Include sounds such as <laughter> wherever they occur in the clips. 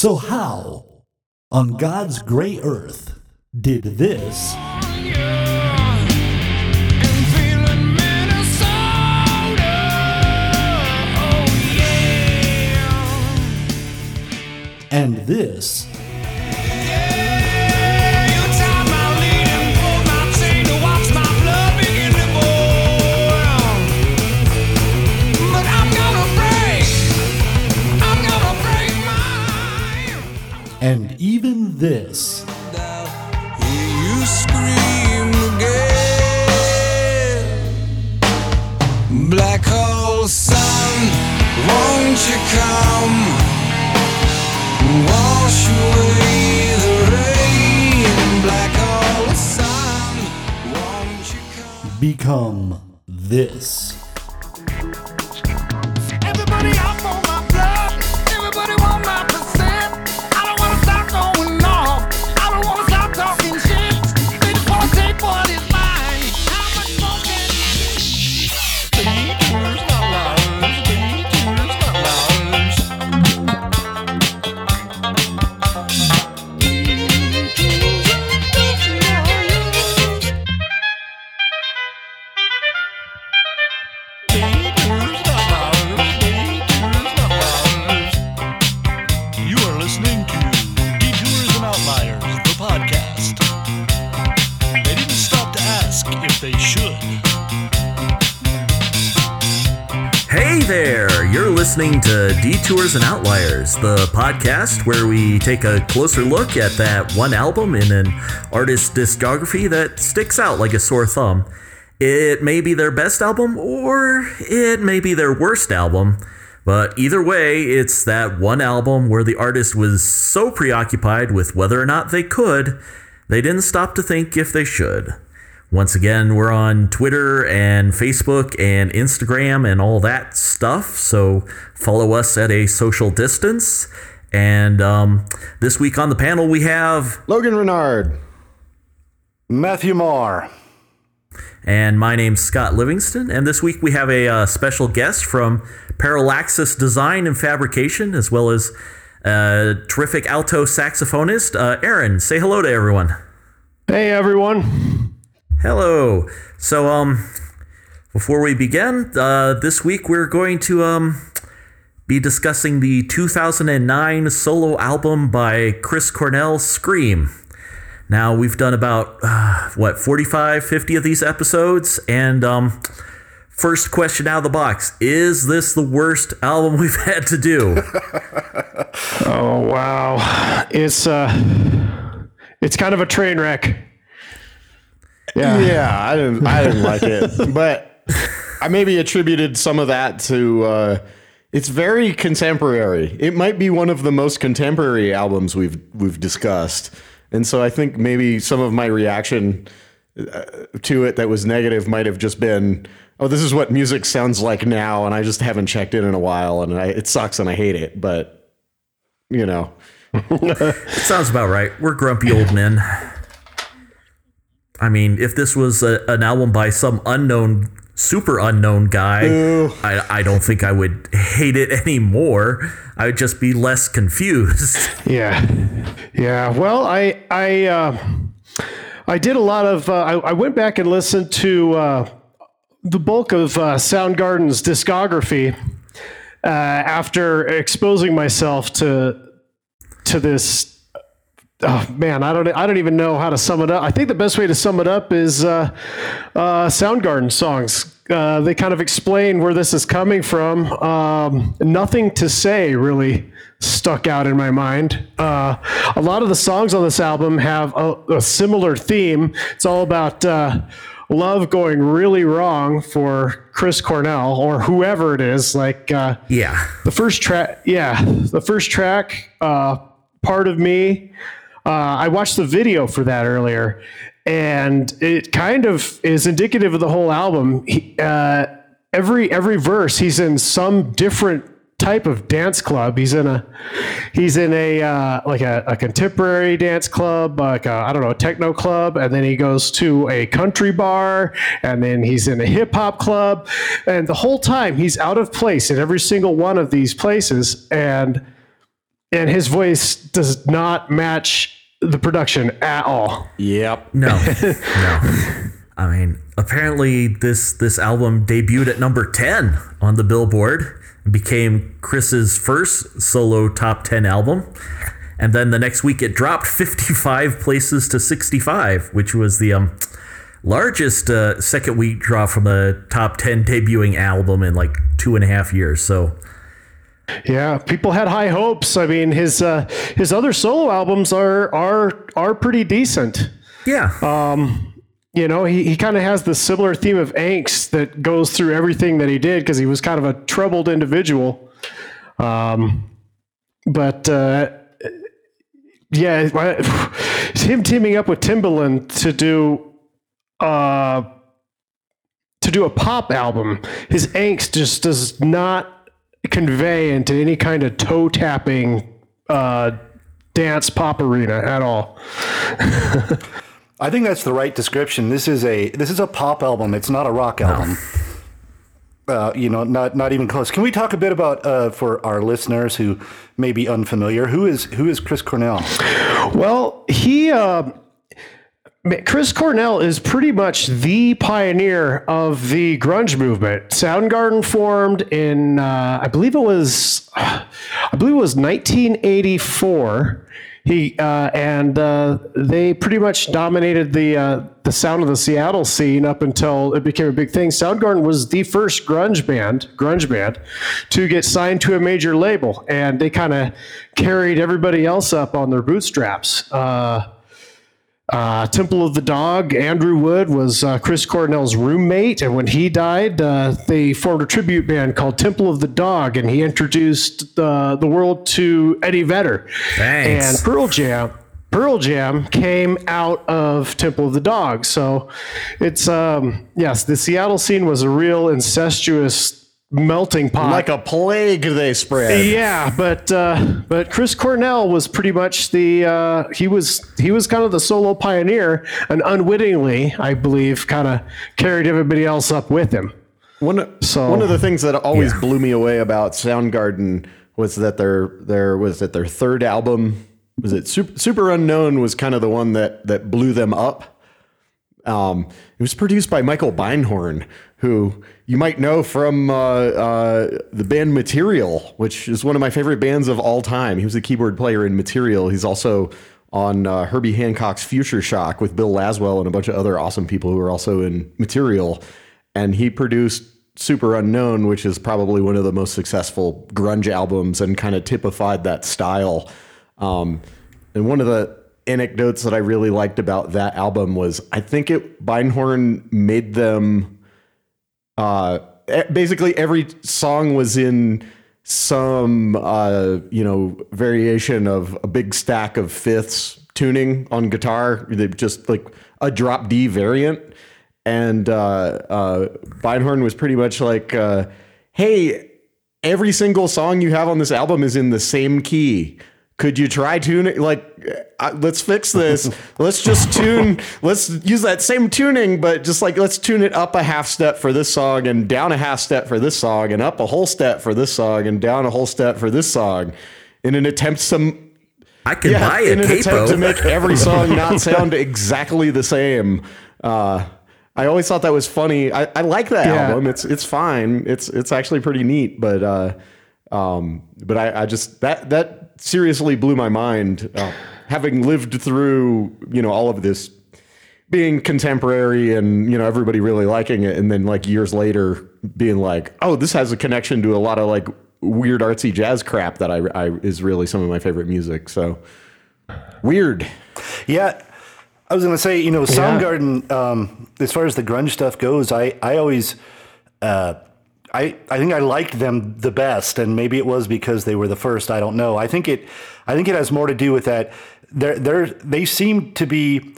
So, how on God's gray earth did this and this and even this You scream again. Black hole sun, won't you come? Wash away the rain. Black hole sun, won't you come? become this. Everybody up Detours and Outliers, the podcast where we take a closer look at that one album in an artist's discography that sticks out like a sore thumb. It may be their best album, or it may be their worst album, but either way, it's that one album where the artist was so preoccupied with whether or not they could, they didn't stop to think if they should. Once again, we're on Twitter and Facebook and Instagram and all that stuff. So follow us at a social distance. And um, this week on the panel, we have, Logan Renard. Matthew Moore. and my name's Scott Livingston. And this week we have a uh, special guest from Parallaxis Design and Fabrication, as well as uh, terrific alto saxophonist, uh, Aaron. Say hello to everyone. Hey everyone. Hello. So, um, before we begin, uh, this week we're going to um be discussing the 2009 solo album by Chris Cornell, Scream. Now we've done about uh, what 45, 50 of these episodes, and um, first question out of the box: Is this the worst album <laughs> we've had to do? <laughs> Oh wow. It's uh it's kind of a train wreck. Yeah. Yeah, I didn't I didn't like it. <laughs> But I maybe attributed some of that to uh it's very contemporary. It might be one of the most contemporary albums we've we've discussed. And so I think maybe some of my reaction uh, to it that was negative might have just been oh this is what music sounds like now and I just haven't checked in in a while and I, it sucks and I hate it, but you know. <laughs> it Sounds about right. We're grumpy old men. I mean, if this was a, an album by some unknown, super unknown guy, I, I don't think I would hate it anymore. I would just be less confused. <laughs> Yeah. Yeah. Well, I I uh, I did a lot of uh, I, I went back and listened to uh, the bulk of uh, Soundgarden's discography uh, after exposing myself to to this oh man i don't i don't even know how to sum it up. I think the best way to sum it up is uh, uh, soundgarden songs. Uh, they kind of explain where this is coming from. Um, nothing to say really stuck out in my mind. Uh, a lot of the songs on this album have a, a similar theme. It's all about uh, love going really wrong for chris cornell or whoever it is. Like uh, yeah. the first track yeah the first track uh, part of me uh, i watched the video for that earlier and it kind of is indicative of the whole album. He, uh, every every verse he's in some different type of dance club. He's in a he's in a uh, like a, a contemporary dance club like i don't know a techno club and then he goes to a country bar and then he's in a hip-hop club. And the whole time he's out of place in every single one of these places and and his voice does not match the production at all. Yep. No, <laughs> no. I mean, apparently this this album debuted at number ten on the Billboard, and became Chris's first solo top ten album, and then the next week it dropped <laughs> fifty five places to sixty five, which was the um, largest uh, second week drop from a top ten debuting album in like two and a half years. So Yeah, people had high hopes. I mean, his uh, his other solo albums are are are pretty decent. yeah, You know, he, he kind of has the similar theme of angst that goes through everything that he did because he was kind of a troubled individual. Um, but uh, yeah, <sighs> him teaming up with Timbaland to do uh, to do a pop album, his angst just does not convey into any kind of toe tapping uh, dance pop arena at all. <laughs> I think that's the right description. This is a this is a pop album. It's not a rock album. Uh, you know, not not even close. Can we talk a bit about uh, for our listeners who may be unfamiliar? Who is who is Chris Cornell? Well, he, uh, Chris Cornell is pretty much the pioneer of the grunge movement. Soundgarden formed in, uh, I believe it was, I believe it was 1984. He uh, and uh, they pretty much dominated the uh, the sound of the Seattle scene up until it became a big thing. Soundgarden was the first grunge band, grunge band, to get signed to a major label, and they kind of carried everybody else up on their bootstraps. Uh, uh, Temple of the Dog, Andrew Wood was uh, Chris Cornell's roommate, and when he died, uh, they formed a tribute band called Temple of the Dog, and he introduced uh, the world to Eddie Vedder. Thanks. And Pearl Jam. Pearl Jam came out of Temple of the Dog, so it's um, yes, the Seattle scene was a real incestuous melting pot. Like a plague they spread. Yeah, but uh, but Chris Cornell was pretty much the uh, he was he was kind of the solo pioneer, and unwittingly, I believe, kind of carried everybody else up with him. One, of- So- one of the things that always blew me away about Soundgarden was that their their was that their third album was it Super, Superunknown was kind of the one that that blew them up. Um, it was produced by Michael Beinhorn, who you might know from uh, uh, the band Material, which is one of my favorite bands of all time. He was a keyboard player in Material. He's also on uh, Herbie Hancock's Future Shock with Bill Laswell and a bunch of other awesome people who are also in Material. And he produced Superunknown, which is probably one of the most successful grunge albums and kind of typified that style. Um, and one of the anecdotes that I really liked about that album was I think it Beinhorn made them uh, basically every song was in some uh, you know variation of a big stack of fifths tuning on guitar. They just like a drop D variant, and uh, uh, Beinhorn was pretty much like, uh, "Hey, every single song you have on this album is in the same key." Could you try tuning? Like, uh, let's fix this. <laughs> let's just tune. Let's use that same tuning, but just like let's tune it up a half step for this song, and down a half step for this song, and up a whole step for this song, and down a whole step for this song, in an attempt some I could yeah, buy a in an attempt to make every song <laughs> not sound exactly the same. Uh, I always thought that was funny. I, I like that Yeah. album. It's it's fine. It's it's actually pretty neat. But uh, um, but I, I just that that seriously blew my mind. Uh, having lived through you know all of this being contemporary and you know everybody really liking it and then like years later being like oh this has a connection to a lot of like weird artsy jazz crap that I, I is really some of my favorite music so weird Yeah, I was going to say, you know, Soundgarden. Um, as far as the grunge stuff goes, I I always. Uh, I, I think I liked them the best, and maybe it was because they were the first. I don't know. I think it I think it has more to do with that. They're they're they seem to be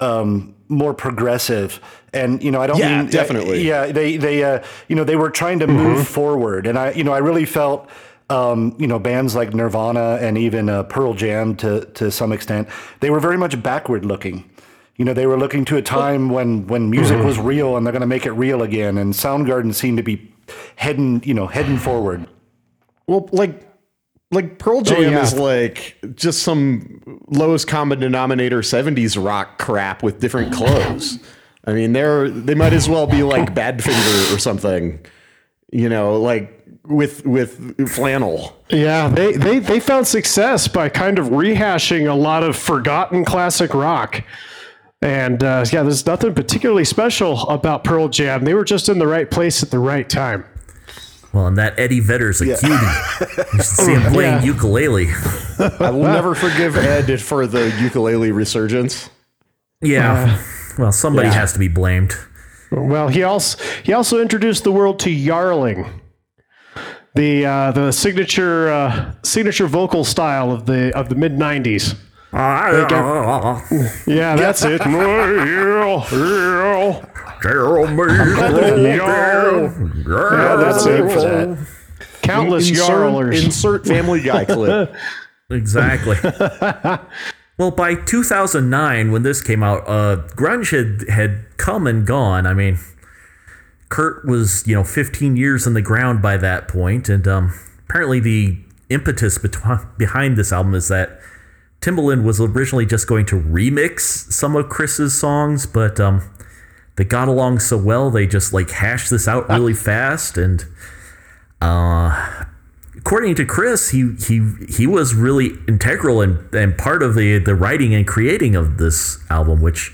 um, more progressive, and you know I don't Yeah, mean definitely. yeah they they uh, you know they were trying to move forward, and I you know I really felt um, you know bands like Nirvana and even uh, Pearl Jam to to some extent they were very much backward looking. You know they were looking to a time when when music was real and they're going to make it real again, and Soundgarden seemed to be heading you know heading forward. well like like Pearl Jam yeah. is like just some lowest common denominator 70s rock crap with different clothes. I mean, they're they might as well be like Badfinger or something. You know, like with with flannel. Yeah, they, they they found success by kind of rehashing a lot of forgotten classic rock. And uh, yeah, there's nothing particularly special about Pearl Jam. They were just in the right place at the right time. Well, and that Eddie Vedder's a cutie. You should see him <laughs> playing Yeah. ukulele. I will never forgive Ed for the ukulele resurgence. Yeah. well, somebody Yeah. has to be blamed. Well, he also he also introduced the world to yarling, the uh, the signature uh, signature vocal style of the of the mid '90s. Yeah, that's it. <laughs> Yeah, that's it. for that. Countless insert, yarlers. insert Family Guy clip. <laughs> Exactly. <laughs> well, by 2009, when this came out, uh, grunge had had come and gone. I mean, Kurt was you know 15 years in the ground by that point, and um, apparently the impetus bet- behind this album is that Timbaland was originally just going to remix some of Chris's songs, but um, they got along so well they just like hashed this out really <laughs> fast and. Uh, according to Chris, he he he was really integral and, and part of the the writing and creating of this album, which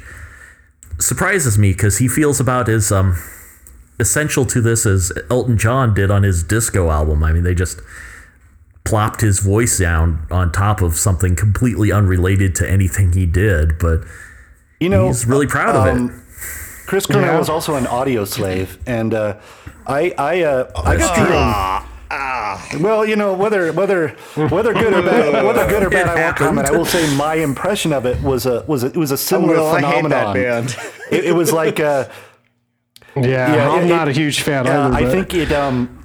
surprises me because he feels about as um essential to this as Elton John did on his disco album. I mean, they just plopped his voice down on top of something completely unrelated to anything he did, but You know, he's really proud of it. um, Chris Cornell Yeah. was also an Audioslave, and uh, I I uh, I got to. Ah, Well, you know whether whether whether good or bad, <laughs> whether good or bad, I won't happened. comment. I will say my impression of it was a was a, it was a similar Well, I hate phenomenon. that band. It, it was like uh, <laughs> yeah, yeah, I'm it- not a huge fan. uh, either, I think it um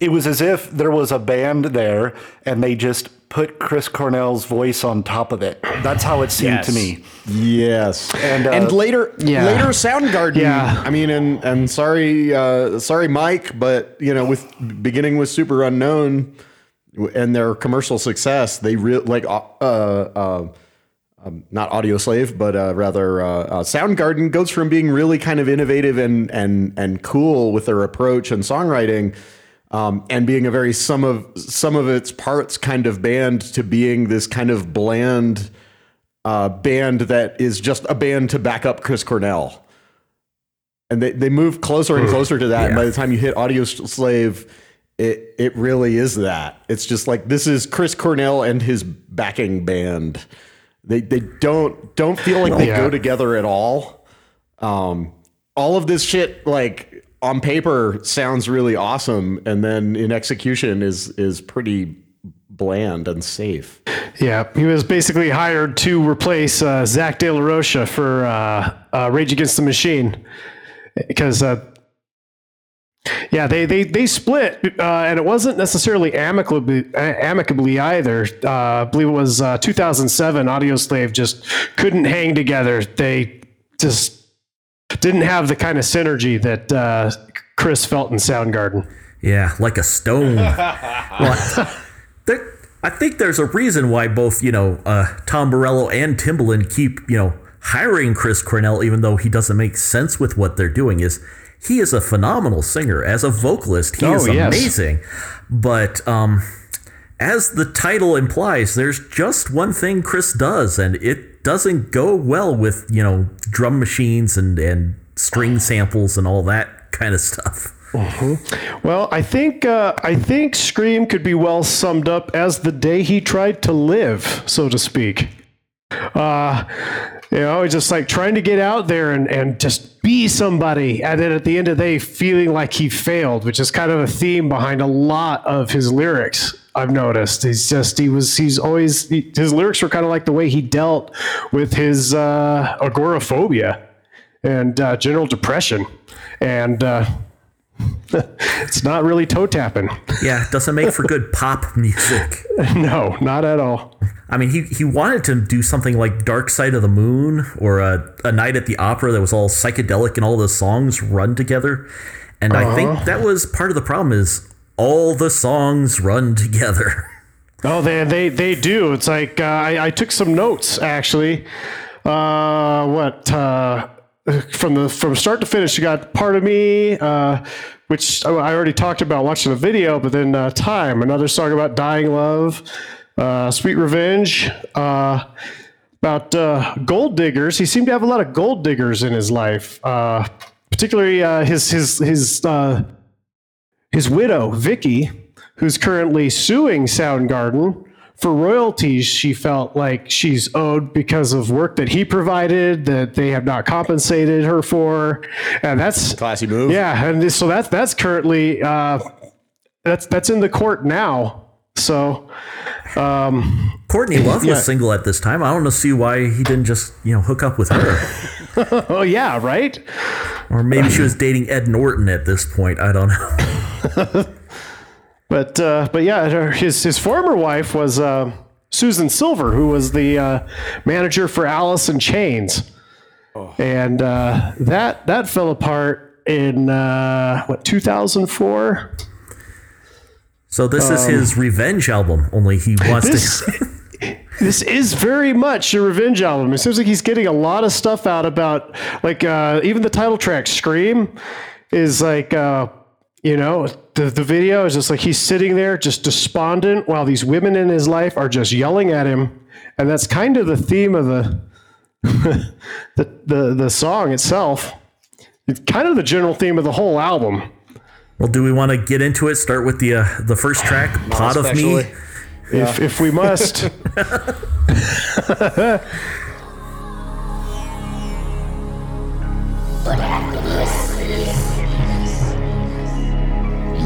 it was as if there was a band there and they just put Chris Cornell's voice on top of it. That's how it seemed to me. Yes, And, uh, and later, Yeah. later Soundgarden. Yeah. I mean, and and sorry, uh, sorry, Mike, but you know, with beginning with Superunknown and their commercial success, they real like uh, uh, um, not Audioslave, but uh, rather uh, uh, Soundgarden goes from being really kind of innovative and and and cool with their approach and songwriting. Um, and being a very some of some of its parts kind of band to being this kind of bland uh, band that is just a band to back up Chris Cornell. And they, they move closer and closer to that. And by the time you hit Audioslave, it it really is that. It's just like this is Chris Cornell and his backing band. They they don't don't feel like they Yeah. go together at all. Um, all of this shit like on paper sounds really awesome, and then in execution is is pretty bland and safe. Yeah, he was basically hired to replace uh, Zack De La Rocha for uh, uh, Rage Against the Machine because, uh, yeah, they they they split, uh, and it wasn't necessarily amicably amicably either. Uh, I believe it was uh, 2007. Audioslave just couldn't hang together. They just didn't have the kind of synergy that uh, Chris felt in Soundgarden. Yeah, like a stone. <laughs> well, there, I think there's a reason why both, you know, uh, Tom Morello and Timbaland keep, you know, hiring Chris Cornell, even though he doesn't make sense with what they're doing. Is he is a phenomenal singer as a vocalist. He Oh, is yes. amazing, but um, as the title implies, there's just one thing Chris does, and it doesn't go well with you know drum machines and and string samples and all that kind of stuff. Well, I think uh, I think Scream could be well summed up as the day he tried to live, so to speak. Uh, you know, it's just like trying to get out there and, and just be somebody, and then at the end of the day, feeling like he failed, which is kind of a theme behind a lot of his lyrics. I've noticed he's just he was he's always he, his lyrics were kind of like the way he dealt with his uh, agoraphobia and uh, general depression, and. Uh, <laughs> it's not really toe tapping. Yeah, it doesn't make for good pop music. <laughs> No, not at all. I mean, he, he wanted to do something like Dark Side of the Moon or a, a Night at the Opera that was all psychedelic and all the songs run together. And I think that was part of the problem is all the songs run together. <laughs> Oh, they they they do. It's like uh, I, I took some notes actually. Uh, what uh, from the from start to finish? You got part of me, uh, which I already talked about watching the video, but then uh, time, another song about dying love, uh, sweet revenge. Uh, about uh, gold diggers. He seemed to have a lot of gold diggers in his life, uh, particularly uh, his his his his widow Vicky, who's currently suing Soundgarden for royalties. She felt like she's owed because of work that he provided that they have not compensated her for, and that's Classy move. yeah, and so that's that's currently uh, that's that's in the court now. So. Um, Courtney Love Yeah. was single at this time. I don't know see why he didn't just you know hook up with her, <laughs> oh yeah, right. or maybe she was dating Ed Norton at this point. I don't know. <laughs> But uh, but yeah, his his former wife was uh, Susan Silver, who was the uh, manager for Alice in Chains, and uh, that that fell apart in uh, what 2004. So this is his revenge album. Only he wants Um, This to. <laughs> this is very much a revenge album. It seems like he's getting a lot of stuff out about like uh, even the title track "Scream" is like. You know, the, the video is just like he's sitting there just despondent while these women in his life are just yelling at him. And that's kind of the theme of the <laughs> the, the, the song itself. It's kind of the general theme of the whole album. Well, do we want to get into it? Start with the uh, the first track, "Pot of Me." especially. <laughs> If, if we must. <laughs>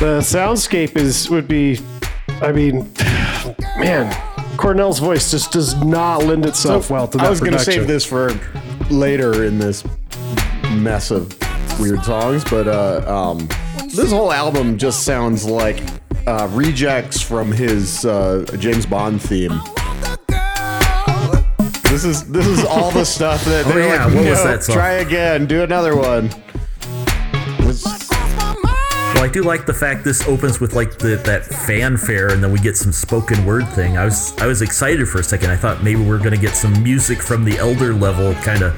The soundscape is would be, I mean, man, Cornell's voice just does not lend itself well to that I was going to save this for later in this mess of weird songs, but uh, um, this whole album just sounds like uh, rejects from his uh, James Bond theme. This is this is all the stuff that Oh, they're yeah, like, what was that song?" Try again, do another one. It's- Well, I do like the fact this opens with like the, that fanfare, and then we get some spoken word thing. I was I was excited for a second. I thought maybe we are gonna get some music from the Elder level kind of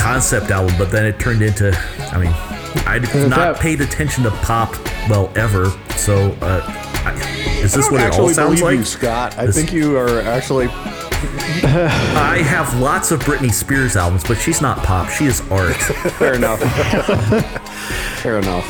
concept album, but then it turned into. I mean, I'd not that- paid attention to pop well ever. So, uh, I, is this I what it all sounds believe like? you, Scott. I This- think you are actually. I have lots of Britney Spears albums, but she's not pop. She is art. <laughs> Fair enough. <laughs> Fair enough.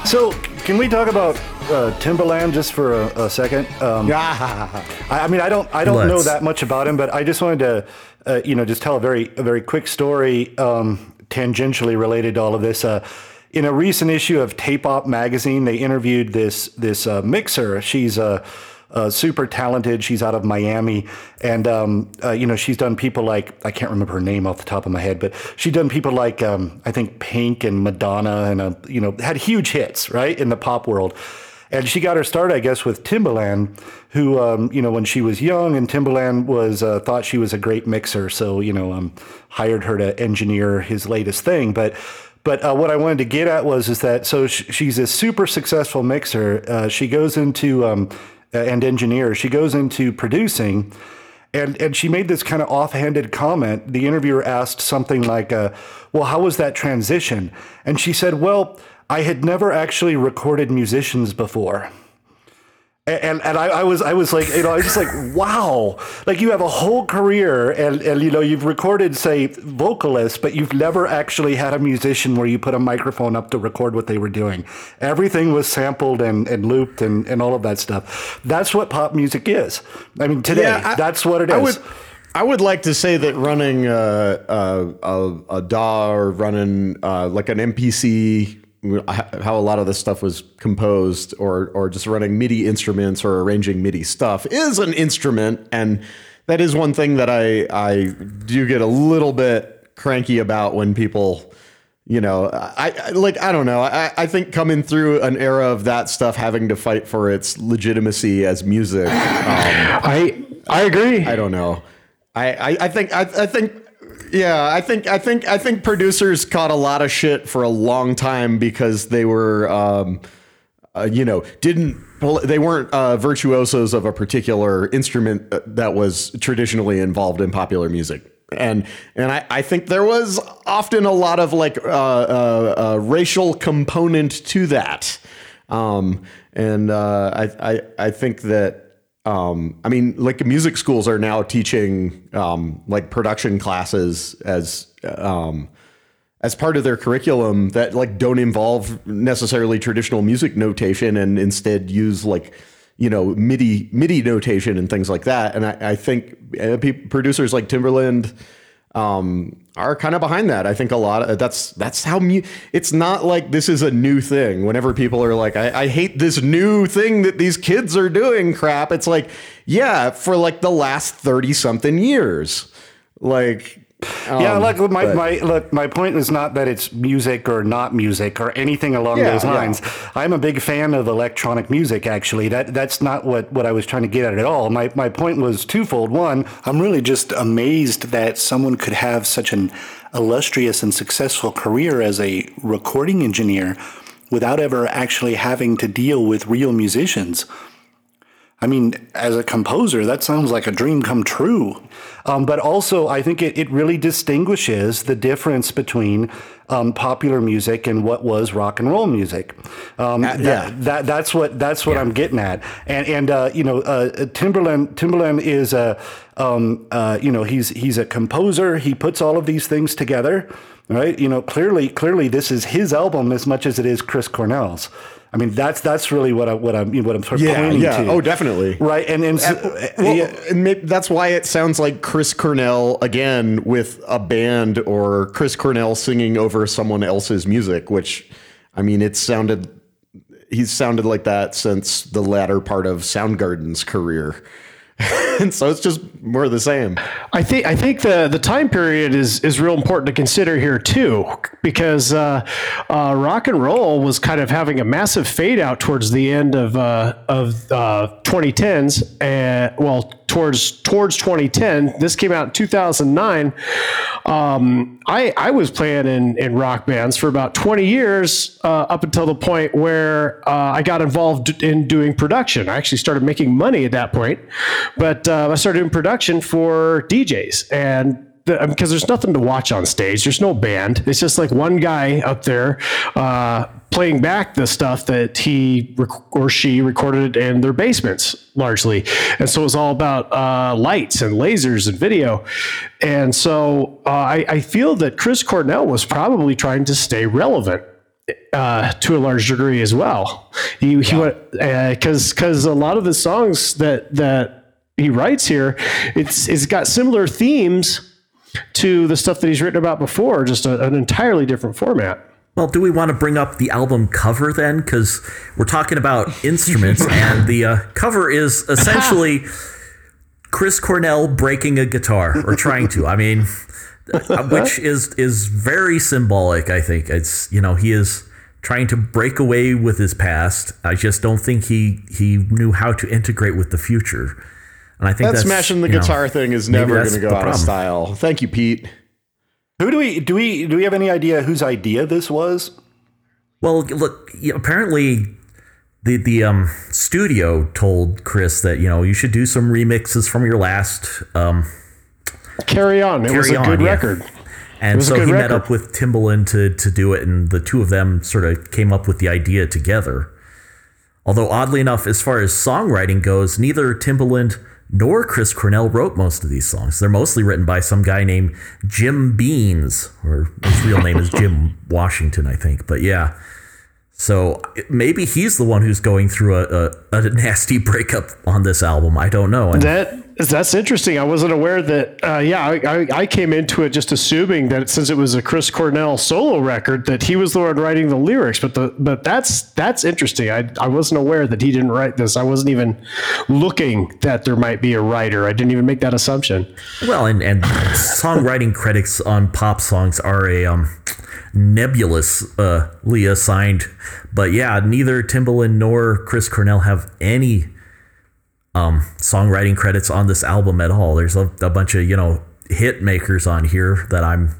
<clears throat> So, can we talk about uh, Timbaland just for a, a second? Um, I, I mean, I don't, I don't know Let's. that much about him, but I just wanted to, uh, you know, just tell a very, a very quick story, um, tangentially related to all of this. Uh, in a recent issue of Tape Op magazine, they interviewed this this uh, mixer. She's a uh, super talented. She's out of Miami, and um, uh, you know she's done people like I can't remember her name off the top of my head, but she's done people like um, I think Pink and Madonna, and uh, you know had huge hits right in the pop world. And she got her start, I guess, with Timbaland, who, um, you know, when she was young, and Timbaland was uh, thought she was a great mixer, so you know, um, hired her to engineer his latest thing. But, but uh, what I wanted to get at was is that so sh- she's a super successful mixer. Uh, she goes into um, and engineer. She goes into producing. And, and she made this kind of offhanded comment. The interviewer asked something like, uh, Well, how was that transition? And she said, Well, I had never actually recorded musicians before. A- And and I, I was I was like you know I was just like wow. Like you have a whole career and and you know you've recorded say vocalists but you've never actually had a musician where you put a microphone up to record what they were doing. Everything was sampled and, and looped and, and all of that stuff. That's what pop music is. I mean today I- that's what it is. I would, I would like to say that running uh, uh, a, a DAW or running uh, like an MPC how a lot of this stuff was composed or or just running MIDI instruments or arranging MIDI stuff is an instrument and that is one thing that I I do get a little bit cranky about when people you know I, I like I don't know I, I think coming through an era of that stuff having to fight for its legitimacy as music um, I I agree. I don't know. I, I, I think I, I think yeah, I think I think I think producers caught a lot of shit for a long time because they were um, uh, you know, didn't they weren't uh, virtuosos of a particular instrument uh, that was traditionally involved in popular music. And and I, I think there was often a lot of like uh, uh, uh, racial component to that. Um, and I, I I think that um, I mean, like music schools are now teaching um, like production classes as um, as part of their curriculum that like don't involve necessarily traditional music notation and instead use like you know MIDI MIDI notation and things like that. And I, I think uh, producers like Timbaland um, are kind of behind that. I think a lot of that's that's how mu- it's not like this is a new thing. Whenever people are like, I, I hate this new thing that these kids are doing, crap. It's like, yeah, for like the last thirty something years, like. Yeah, um, look, my, but- my look, my point is not that it's music or not music or anything along Yeah, those yeah. lines. I'm a big fan of electronic music. Actually, that that's not what, what I was trying to get at at all. My my point was twofold. One, I'm really just amazed that someone could have such an illustrious and successful career as a recording engineer without ever actually having to deal with real musicians. I mean, as a composer, that sounds like a dream come true. Um, but also, I think it, it really distinguishes the difference between um, popular music and what was rock and roll music. Um, that, yeah. that that's what that's what I'm getting at. And and uh, you know, uh, Timbaland Timbaland is a um, uh, you know he's he's a composer. He puts all of these things together, right? You know, clearly clearly this is his album as much as it is Chris Cornell's. I mean, that's that's really what I what I'm what I'm sort of Yeah, pointing yeah. to. Oh, definitely. Right, and and so- uh, Well, yeah. that's why it sounds like Chris Cornell again with a band or Chris Cornell singing over someone else's music, which I mean, it sounded he's sounded like that since the latter part of Soundgarden's career. <laughs> and so it's just more the same. I think I think the the time period is is real important to consider here too, because uh, uh, rock and roll was kind of having a massive fade out towards the end of uh, of uh, 2010s, and well towards towards 2010. This came out in 2009. Um, I I was playing in in rock bands for about 20 years uh, up until the point where uh, I got involved in doing production. I actually started making money at that point, but uh, I started doing production for DJs and. Because there's nothing to watch on stage, there's no band. It's just like one guy up there uh, playing back the stuff that he rec- or she recorded in their basements, largely. And so it was all about uh, lights and lasers and video. And so uh, I, I feel that Chris Cornell was probably trying to stay relevant uh, to a large degree as well. He, he went because because a lot of the songs that that he writes here, it's it's got similar themes to the stuff that he's written about before, just a, an entirely different format. Well, do we want to bring up the album cover then? Because we're talking about instruments, <laughs> and the uh, cover is <laughs> essentially Chris Cornell breaking a guitar or trying to. I mean, uh, <laughs> which is is very symbolic. I think it's you know he is trying to break away with his past. I just don't think he he knew how to integrate with the future. And I think That that's, smashing the you know, guitar thing is never going to go out of style. Thank you, Pete. Who do we do we do we have any idea whose idea this was? Well, look, apparently the the um studio told Chris that you know you should do some remixes from your last um Carry on. It was a Carry good yeah. record. and so he met up with Timbaland to to do it and the two of them sort of came up with the idea together. Although oddly enough as far as songwriting goes, neither Timbaland nor Chris Cornell wrote most of these songs. They're mostly written by some guy named Jim Beanz or his real name is Jim Washington, I think. But yeah. So maybe he's the one who's going through a, a, a nasty breakup on this album. I don't know. And That that's interesting. I wasn't aware that. Uh, yeah, I, I, I came into it just assuming that since it was a Chris Cornell solo record, that he was the one writing the lyrics. But the but that's that's interesting. I I wasn't aware that he didn't write this. I wasn't even looking that there might be a writer. I didn't even make that assumption. Well, and, and songwriting credits on pop songs are a um, nebulously assigned. But yeah, neither Timbaland nor Chris Cornell have any um, songwriting credits on this album at all. There's a, a bunch of, you know, hit makers on here that I'm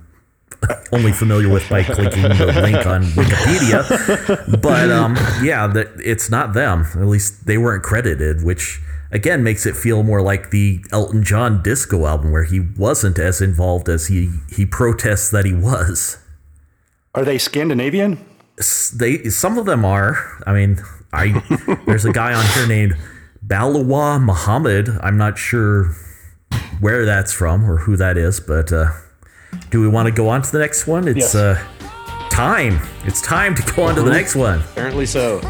<laughs> only familiar with by clicking the link on Wikipedia. But um, yeah, that it's not them. At least they weren't credited, which again makes it feel more like the Elton John disco album where he wasn't as involved as he he protests that he was. Are they Scandinavian? They some of them are. I mean, I <laughs> there's a guy on here named Balewa Muhammad. I'm not sure where that's from or who that is, but uh, do we want to go on to the next one? It's Yes. uh, time. It's time to go on to the next one. Apparently so.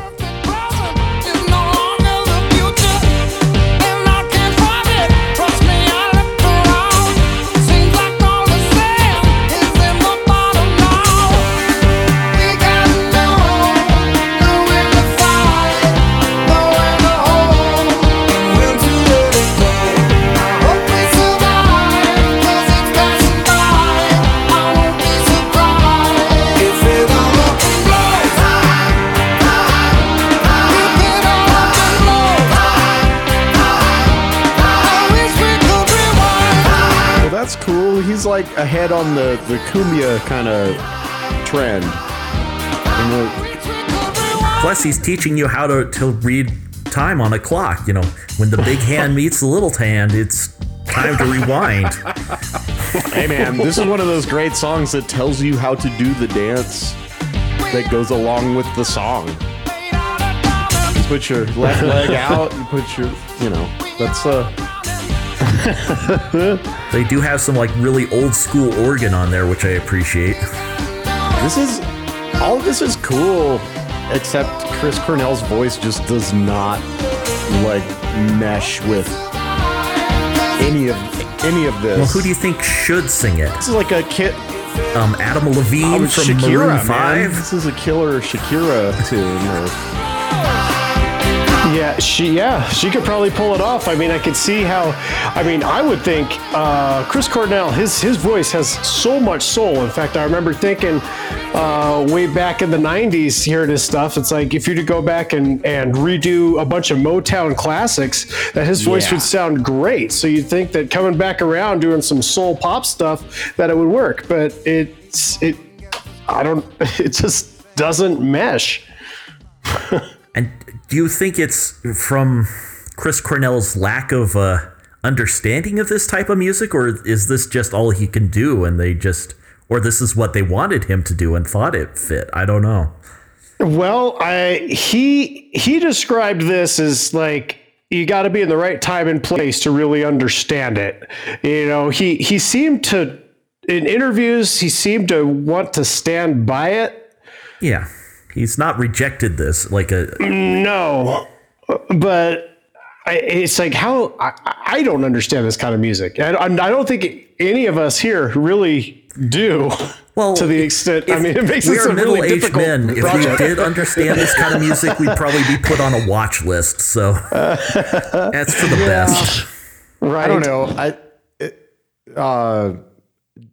Cool. Like ahead on the the cumbia kind of trend. Plus, he's teaching you how to, to read time on a clock. You know, when the big hand <laughs> meets the little hand, it's time to rewind. hey man, this is one of those great songs that tells you how to do the dance that goes along with the song. You put your left leg <laughs> out. You put your, you know, that's uh. <laughs> They do have some like really old school organ on there, which I appreciate. This is all. of This is cool, except Chris Cornell's voice just does not like mesh with any of any of this. Well, who do you think should sing it? This is like a kid. Um, Adam Levine Oh, from Shakira, Maroon man. Five. This is a killer Shakira tune. Or, Yeah, she yeah she could probably pull it off. I mean, I could see how. I mean, I would think uh, Chris Cornell his his voice has so much soul. In fact, I remember thinking uh, way back in the '90s hearing his stuff. It's like if you to go back and and redo a bunch of Motown classics, that his voice Yeah. would sound great. So you'd think that coming back around doing some soul pop stuff that it would work, but it's it. I don't. <laughs> It just doesn't mesh. <laughs> And do you think it's from Chris Cornell's lack of uh, understanding of this type of music, or is this just all he can do, and they just, or this is what they wanted him to do and thought it fit? I don't know. Well, I he he described this as like you got to be in the right time and place to really understand it. You know, he he seemed to in interviews he seemed to want to stand by it. Yeah, he's not rejected this like a. No, but I, it's like how I, I don't understand this kind of music. I, I don't think any of us here really do. Well, to the extent, I mean, it makes we are really middle-aged difficult men. If project. we did understand this kind of music, we'd probably be put on a watch list. So <laughs> that's for the best. right? I don't know. I it, uh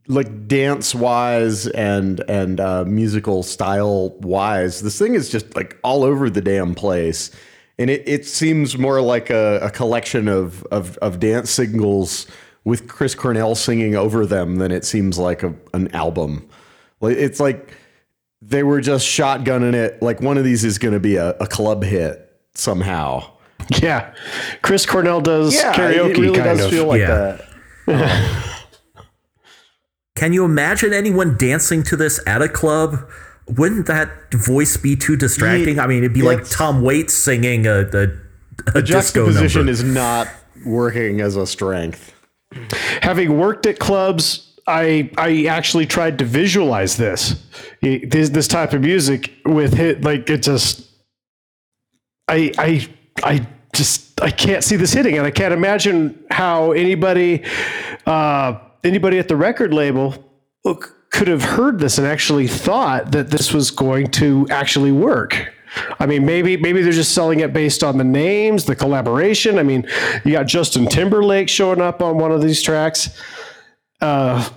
like dance wise and and uh musical style wise, this thing is just like all over the damn place. And it, it seems more like a, a collection of, of of dance singles with Chris Cornell singing over them than it seems like a, an album. Like it's like they were just shotgunning it. Like one of these is going to be a, a club hit somehow. Yeah, Chris Cornell does karaoke it really kind does of. feel like Yeah. that. <laughs> Can you imagine anyone dancing to this at a club? Wouldn't that voice be too distracting? I mean, it'd be like Tom Waits singing a, a, a The disco juxtaposition is not working as a strength. Having worked at clubs I I actually tried to visualize this this, this type of music with hit like it just I I I just I can't see this hitting and I can't imagine how anybody uh, anybody at the record label could have heard this and actually thought that this was going to actually work. I mean, maybe maybe they're just selling it based on the names, the collaboration. I mean, you got Justin Timberlake showing up on one of these tracks. Uh,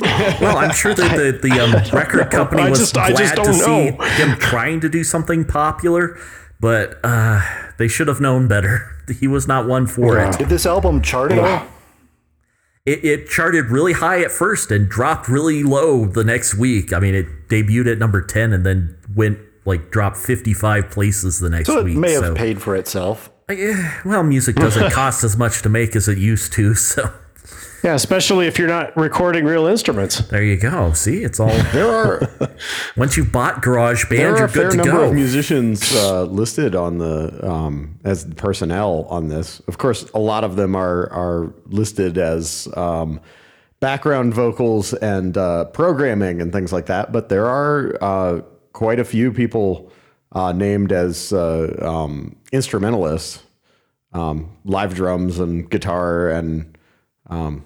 well, I'm sure that the, the <laughs> um, record company I was just- I glad just to don't see know. him trying to do something popular, but uh, they should have known better. <laughs> He was not one for it. Did this album chart at all? It. It charted really high at first and dropped really low the next week. I mean, it debuted at number 10 and then went like dropped 55 places the next week. So it week. may have so, paid for itself. eh, well, music doesn't <laughs> cost as much to make as it used to. So yeah, especially if you're not recording real instruments. there you go. See, it's all <laughs> There are <laughs> once you bought GarageBand, there are you're a fair good to number go. of musicians uh, listed on the um, as personnel on this. Of course, a lot of them are are listed as um, background vocals and uh, programming and things like that. But there are uh, quite a few people uh, named as uh, um, instrumentalists, um, live drums and guitar and. Um,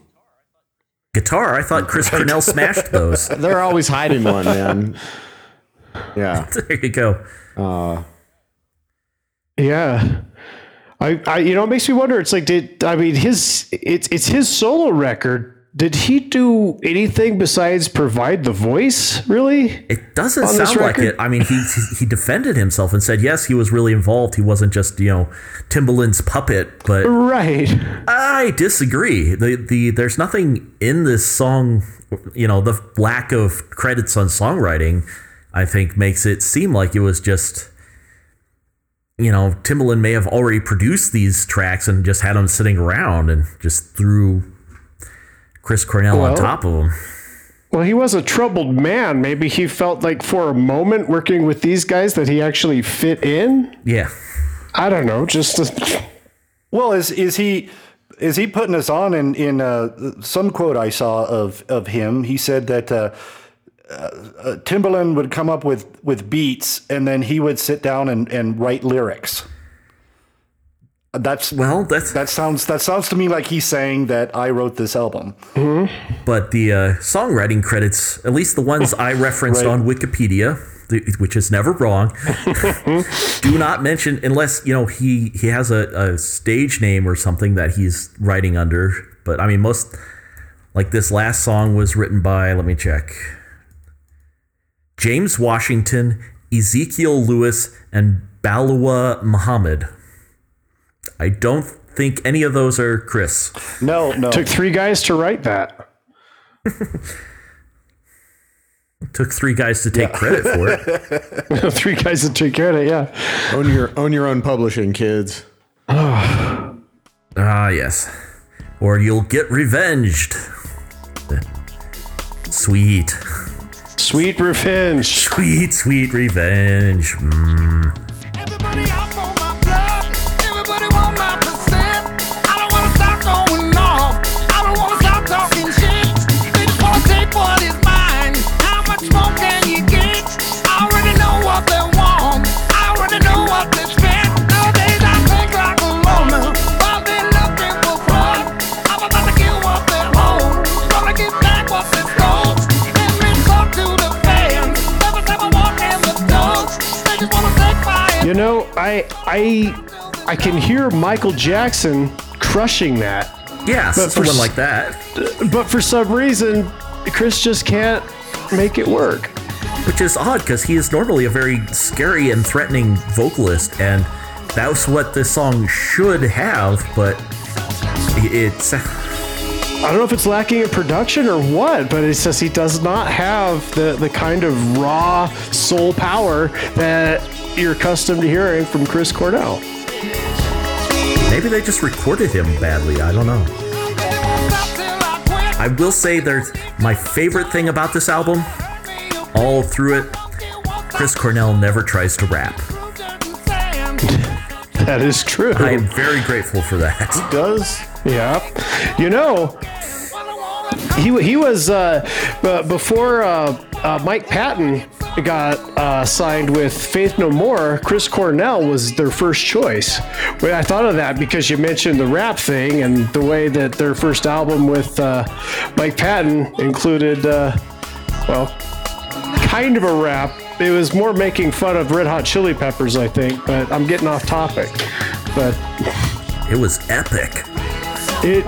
Guitar, I thought Chris Cornell <laughs> smashed those. <laughs> they're always hiding one, man. Yeah. <laughs> There you go. Uh, yeah. I, I you know it makes me wonder it's like did I mean his it's it's his solo record did he do anything besides provide the voice really It doesn't sound like it. I mean, he he defended himself and said yes, he was really involved. He wasn't just you know Timbaland's puppet. But right I disagree. The the there's nothing in this song. You know, the lack of credits on songwriting, I think, makes it seem like it was just. You know, Timbaland may have already produced these tracks and just had them sitting around and just threw Chris Cornell on top of them. well he was a troubled man maybe he felt like for a moment working with these guys that he actually fit in Yeah. I don't know just <laughs> Well, is is he is he putting us on in in uh, some quote I saw of of him? He said that uh, uh, Timbaland would come up with with beats and then he would sit down and, and write lyrics. That's Well, that's that sounds that sounds to me like he's saying that I wrote this album. but the uh, songwriting credits, at least the ones I <laughs> referenced Right. on Wikipedia, which is never wrong, <laughs> do not mention unless you know he he has a, a stage name or something that he's writing under. But I mean, most like this last song was written by. Let me check. James Washington, Ezekiel Lewis, and Balewa Muhammad. I don't think any of those are Chris. No, no. took three guys to write that <laughs> Took three guys to take credit for it. <laughs> three guys to take credit, yeah Own your own your own publishing, kids. <sighs> Ah, yes. Or you'll get revenged. Sweet, sweet revenge sweet, sweet revenge. Mm. What is mine. How much more can you get? I already know what they want. I already know what they spent. Nowadays I think like a loner. While they're looking for fraud, I'm about to get what they own. Gonna get back what they stole. Let me talk to the fans. Every time I walk in the door, they just wanna take my You know, I I I can hear Michael Jackson crushing that, Yeah, But for someone s- like that, but for some reason, Chris just can't make it work. which is odd because he is normally a very scary and threatening vocalist, and that's what this song should have. But it's uh, I don't know if it's lacking in production or what, but it says he does not have the the kind of raw soul power that you're accustomed to hearing from Chris Cornell. maybe they just recorded him badly. I don't know. I will say there's my favorite thing about this album, all through it. Chris Cornell never tries to rap. <laughs> That is true. I am very grateful for that. He does Yeah. You know, he he was uh, before uh, uh, Mike Patton got uh, signed with Faith No More. Chris Cornell was their first choice. Well, I thought of that because you mentioned the rap thing and the way that their first album with uh, Mike Patton included, uh, well, kind of a rap. It was more making fun of Red Hot Chili Peppers, I think. But I'm getting off topic. But It was epic. it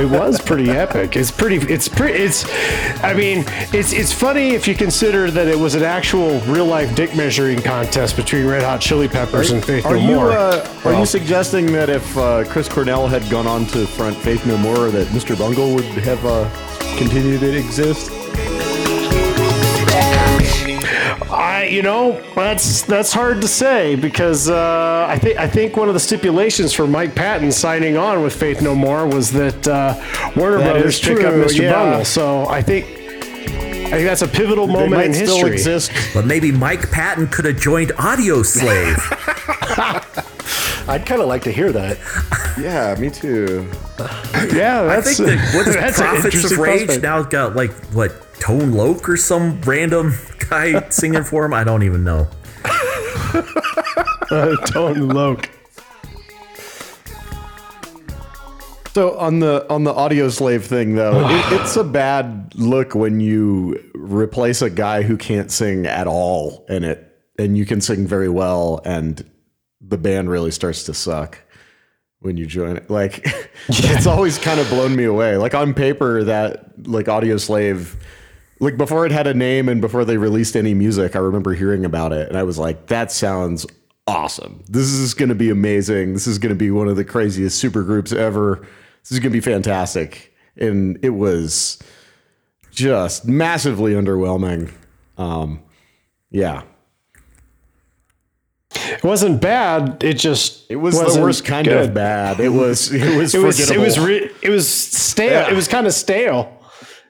it was pretty epic. It's pretty. It's pretty. It's. I mean, it's it's funny if you consider that it was an actual real life dick measuring contest between Red Hot Chili Peppers and Faith Are No you More. uh, are you suggesting that if uh, Chris Cornell had gone on to front Faith No More, that Mr. Bungle would have uh, continued to exist? I, you know, that's that's hard to say because uh, I think I think one of the stipulations for Mike Patton signing on with Faith No More was that uh, Warner That Brothers is pick up Mr. yeah. Bungle. So I think I think that's a pivotal They moment might in still history. exist. <laughs> But maybe Mike Patton could have joined Audioslave. <laughs> I'd kind of like to hear that. Yeah, me too. Yeah, I think that what <laughs> that's an Prophets of interesting Rage prospect. now got like what Tone Loc or some random guy <laughs> singing for him. I don't even know. <laughs> Uh, Tone Loc. So on the on the Audioslave thing though, it, <sighs> it's a bad look when you replace a guy who can't sing at all in it, and you can sing very well, and the band really starts to suck when you join it. Like <laughs> it's always kind of blown me away. Like on paper, that like Audioslave. Like before it had a name and before they released any music, I remember hearing about it and I was like, that sounds awesome. This is going to be amazing. This is going to be one of the craziest super groups ever. This is going to be fantastic. And it was just massively underwhelming. Um, yeah. It wasn't bad. It just It was the worst kind good. of bad. It was it was <laughs> It was it was re- it was stale. Yeah. It was kind of stale.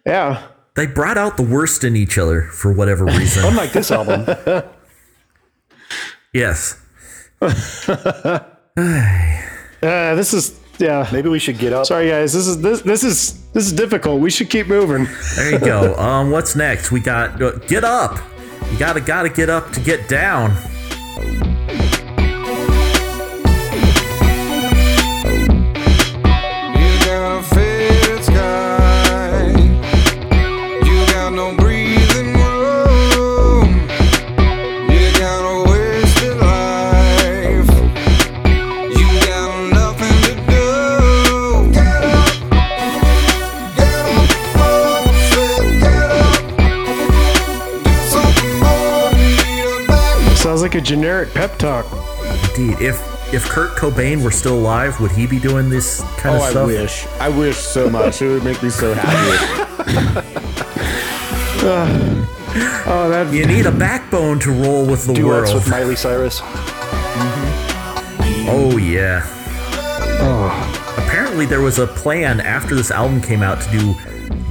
Yeah. They brought out the worst in each other for whatever reason. <laughs> Unlike this album, <laughs> yes. <laughs> Uh, this is yeah. maybe we should get up. Sorry guys. This is this this is this is difficult. We should keep moving. There you go. Um, what's next? We got uh, get up. You gotta gotta get up to get down. A generic pep talk. Indeed. If if Kurt Cobain were still alive, would he be doing this kind Oh, of stuff? I wish. I wish so much. It would make me so happy. <laughs> Ah. Oh, that You need a backbone to roll with the Duets world. with Miley Cyrus. Mm-hmm. Oh yeah. Ah. Apparently there was a plan after this album came out to do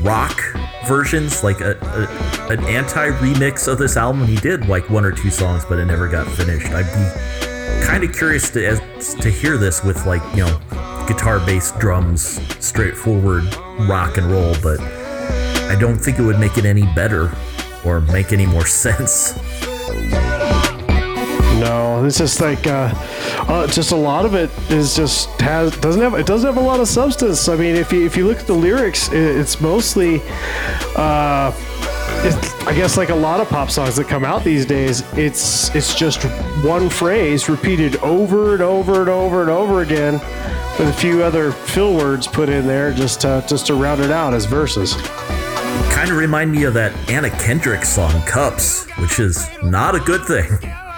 rock versions, like a, a an anti-remix of this album. He did like one or two songs, but it never got finished. I'd be kind of curious to as, to hear this with like you know guitar, bass, drums, straightforward rock and roll, but I don't think it would make it any better or make any more <laughs> sense. No. It's just like uh, uh, just a lot of it is just has doesn't have it doesn't have a lot of substance. I mean, if you if you look at the lyrics, i it's mostly. Uh, it's, I guess like a lot of pop songs that come out these days, it's it's just one phrase repeated over and over and over and over again, with a few other fill words put in there just to, just to round it out as verses. Kind of remind me of that Anna Kendrick song "Cups," which is not a good thing. <laughs>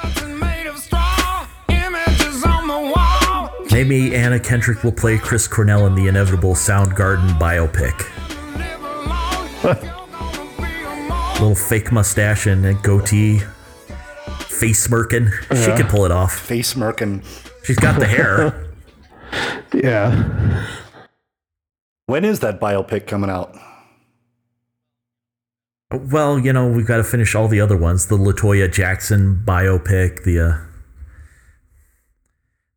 Maybe Anna Kendrick will play Chris Cornell in the inevitable Soundgarden biopic. <laughs> Little fake mustache and a goatee, face smirking. She could pull it off. Face smirking. She's got the hair. <laughs> Yeah. When is that biopic coming out? well, you know, we've got to finish all the other ones. The La Toya Jackson biopic. The uh,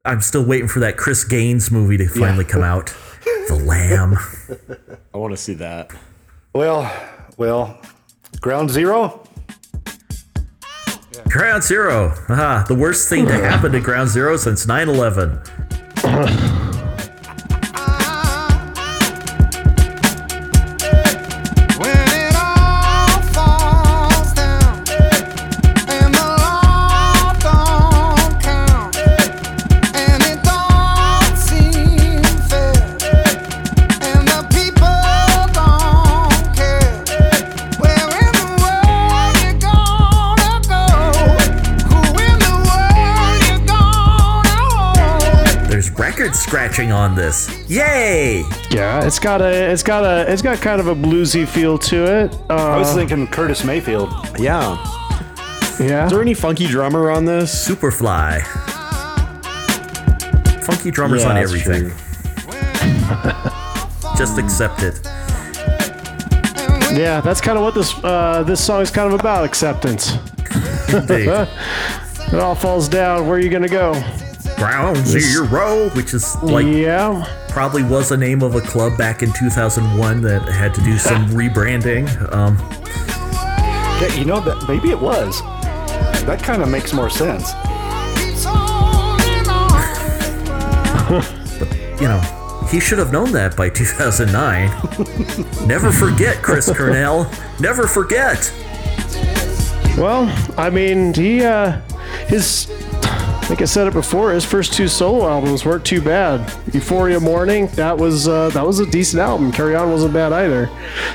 I'm still waiting for that Chris Gaines movie to finally come out. The Lamb. <laughs> I want to see that. Well, well, Ground Zero. Ground Zero. Aha, the worst thing to happen to Ground Zero since 9 11. <laughs> on this. Yay! Yeah, it's got a, it's got a, it's got kind of a bluesy feel to it. I was Uh, thinking Curtis Mayfield. Yeah. yeah. Is there any funky drummer on this? Superfly. Funky drummers Yeah, on everything. <laughs> Just accept it. Yeah, that's kind of what this, uh, this song is kind of about acceptance. <laughs> It all falls down. Where are you gonna go? Ground Zero, which is like yeah, probably was the name of a club back in 2001 that had to do <laughs> some rebranding. Um, Yeah, you know that maybe it was. That kind of makes more sense. On. <laughs> you know, he should have known that by 2009. <laughs> Never forget, Chris Cornell. Never forget. Well, I mean, he, uh, his, like I said it before, his first two solo albums weren't too bad. Euphoria Morning, that was, uh, that was a decent album. Carry On wasn't bad either.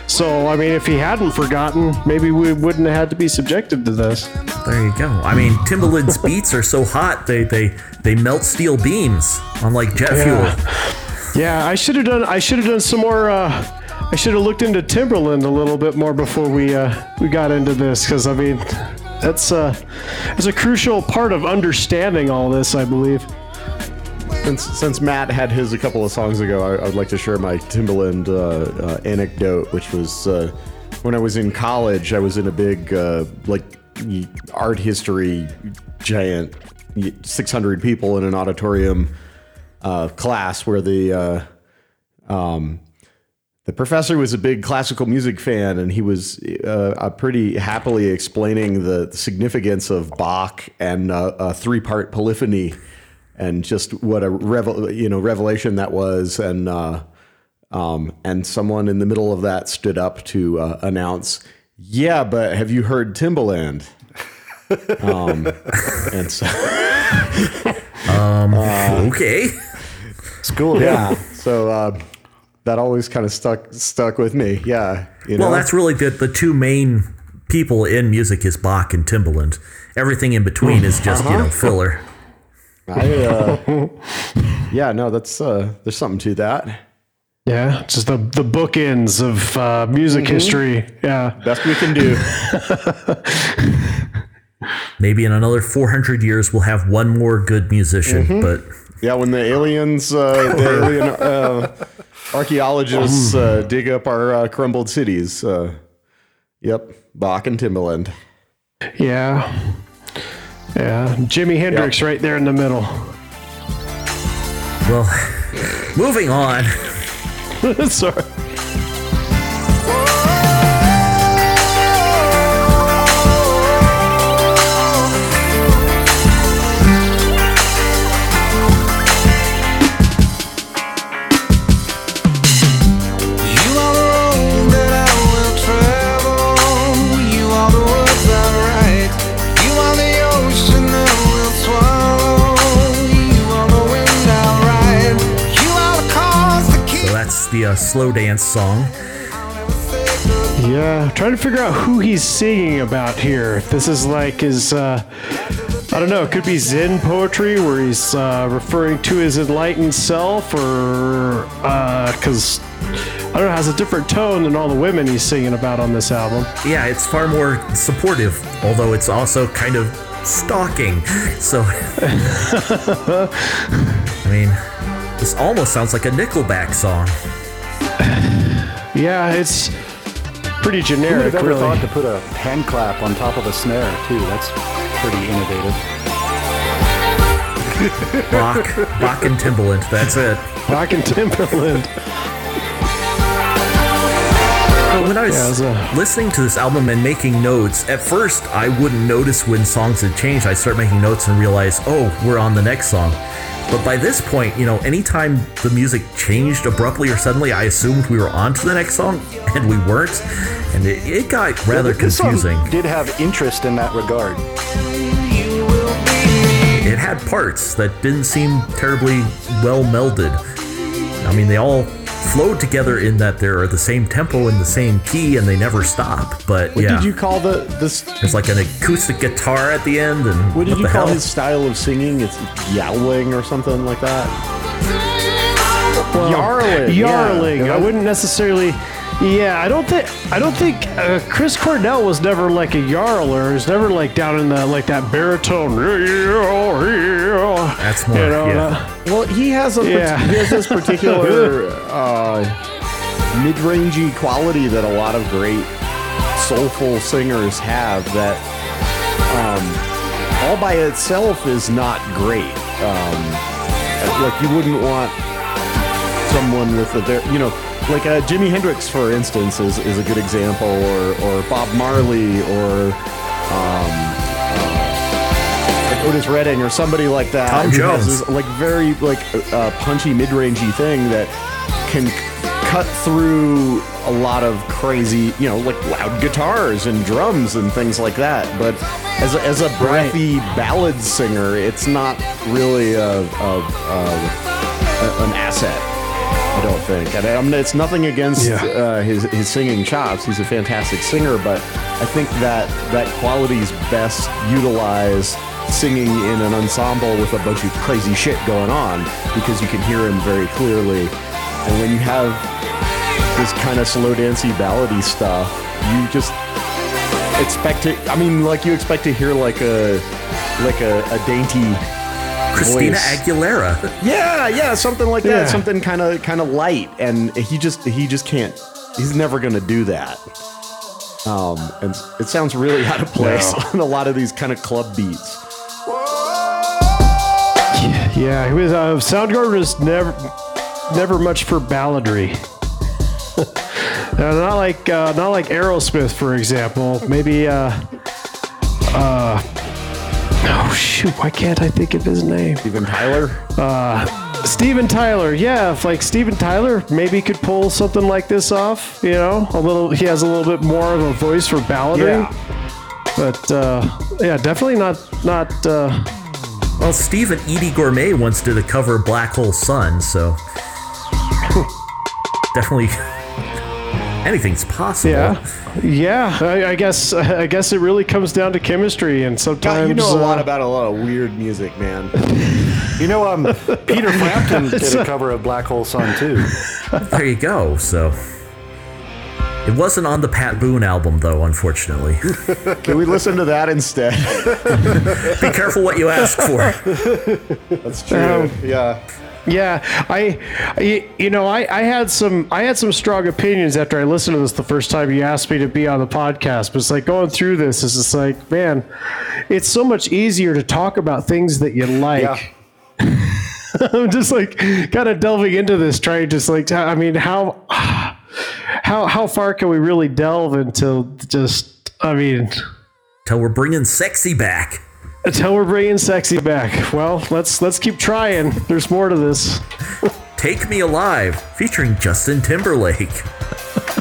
So, I mean, if he hadn't forgotten, maybe we wouldn't have had to be subjected to this. There you go. I mean, Timbaland's <laughs> beats are so hot they they they melt steel beams, unlike jet Yeah. fuel. Yeah, I should have done, I should have done some more, uh, I should have looked into Timbaland a little bit more before we, uh, we got into this, because, I mean, that's, uh, that's a crucial part of understanding all this, I believe. Since, since Matt had his a couple of songs ago, I, I would like to share my Timbaland uh, uh, anecdote, which was uh, when I was in college. I was in a big uh, like art history giant, 600 people in an auditorium class where the um, the professor was a big classical music fan, and he was uh, uh, pretty happily explaining the significance of Bach and uh, a three-part polyphony, and just what a revel- you know revelation that was. And uh, um, and someone in the middle of that stood up to uh, announce, "Yeah, but have you heard Timbaland?" <laughs> um, and so <laughs> Okay. School, yeah, so uh, that always kind of stuck stuck with me. Yeah, you know. Well, that's really good. The two main people in music is Bach and Timbaland. Everything in between is just you know filler. I, uh, <laughs> yeah, no, that's uh, there's something to that. Yeah, just the the bookends of uh, music history. Yeah, Best we can do. <laughs> Maybe in another 400 years we'll have one more good musician, but Yeah, when the aliens, uh, the <laughs> alien uh, archaeologists uh, dig up our uh, crumbled cities. Uh, yep, Bach and Timbaland. yeah, yeah. Jimi Hendrix right there in the middle. well, moving on. <laughs> Sorry. Uh, slow dance song. Yeah, trying to figure out who he's singing about here. If this is like his, uh, I don't know, it could be Zen poetry where he's uh, referring to his enlightened self, or because I don't know, it has a different tone than all the women he's singing about on this album. Yeah, it's far more supportive, although it's also kind of stalking. So, <laughs> <laughs> I mean, this almost sounds like a Nickelback song. <sighs> Yeah, it's pretty Who would generic, have ever really. thought to put a hand clap on top of a snare too? That's pretty innovative. <laughs> Bach, Bach and Timbaland. That's it. Bach and Timbaland. But when I was Yeah, was a- listening to this album and making notes, at first I wouldn't notice when songs had changed. I start making notes and realize, oh, we're on the next song. But by this point, you know, anytime the music changed abruptly or suddenly, I assumed we were on to the next song, <laughs> and we weren't. And it, it got rather song confusing. did have interest in that regard. It had parts that didn't seem terribly well melded. I mean, they all flowed together in that they're the same tempo and the same key, and they never stop. But What yeah, did you call the this? It's like an acoustic guitar at the end, and What did you the call hell? his style of singing? It's yowling or something like that. Well, Yarling. Yarling. Yeah. I wouldn't necessarily. Yeah, I don't think I don't think uh, Chris Cornell was never like a yarler. He was never like down in the like that baritone. That's more, You know, yeah. uh, Well, he has a Yeah. he has this particular <laughs> uh, mid-rangey quality that a lot of great soulful singers have. That um, all by itself is not great. Um, like you wouldn't want someone with a ver- you know like uh, Jimi Hendrix for instance is, is a good example or or Bob Marley or um, uh, like Otis Redding or somebody like that Tom Jones. this, like very like uh, punchy mid-rangey thing that can cut through a lot of crazy you know like loud guitars and drums and things like that. But as a, as a breathy ballad singer it's not really a, a, a, a an asset I don't think. And I mean, it's nothing against Yeah. uh, his his singing chops. He's a fantastic singer, but I think that that quality is best utilized singing in an ensemble with a bunch of crazy shit going on because you can hear him very clearly. And when you have this kind of slow dancey ballady stuff, you just expect to. I mean, like you expect to hear like a like a, a dainty Christina voice. Aguilera. <laughs> Yeah, yeah, something like that. Something kind of kind of light, and he just he just can't. He's never gonna do that. Um, and it sounds really out of place <laughs> on a lot of these kind of club beats. yeah, he was. Uh, Soundgarden was never never much for balladry. <laughs> Uh, not like uh, not like Aerosmith, for example. Maybe. Uh, uh, oh shoot! Why can't I think of his name? Steven Tyler. Steven Tyler, yeah, if like Steven Tyler maybe could pull something like this off, you know, a little. He has a little bit more of a voice for balladry, Yeah. but uh, yeah, definitely not not. Uh, Well, Steve and Eydie Gormé once did a cover of Black Hole Sun, so <laughs> definitely anything's possible. yeah, yeah. I, I guess <laughs> I guess it really comes down to chemistry, and God, sometimes you know a lot uh, about a lot of weird music, man. You know, um, Peter Frampton <laughs> did a cover of Black Hole Sun too. There you go. So it wasn't on the Pat Boone album, though, unfortunately. <laughs> Can we listen to that instead? Be careful what you ask for. That's true. Um, yeah. Yeah, I, I- you know, I, I had some, I had some strong opinions after I listened to this the first time you asked me to be on the podcast. But it's like going through this is just like, man, it's so much easier to talk about things that you like. Yeah. <laughs> I'm just like kind of delving into this, trying to just like, I mean, how, <sighs> how, how far can we really delve into just, I mean, Till we're bringing sexy back. Until we're bringing sexy back. Well, let's let's keep trying. There's more to this. Take Me Alive, featuring Justin Timberlake. <laughs>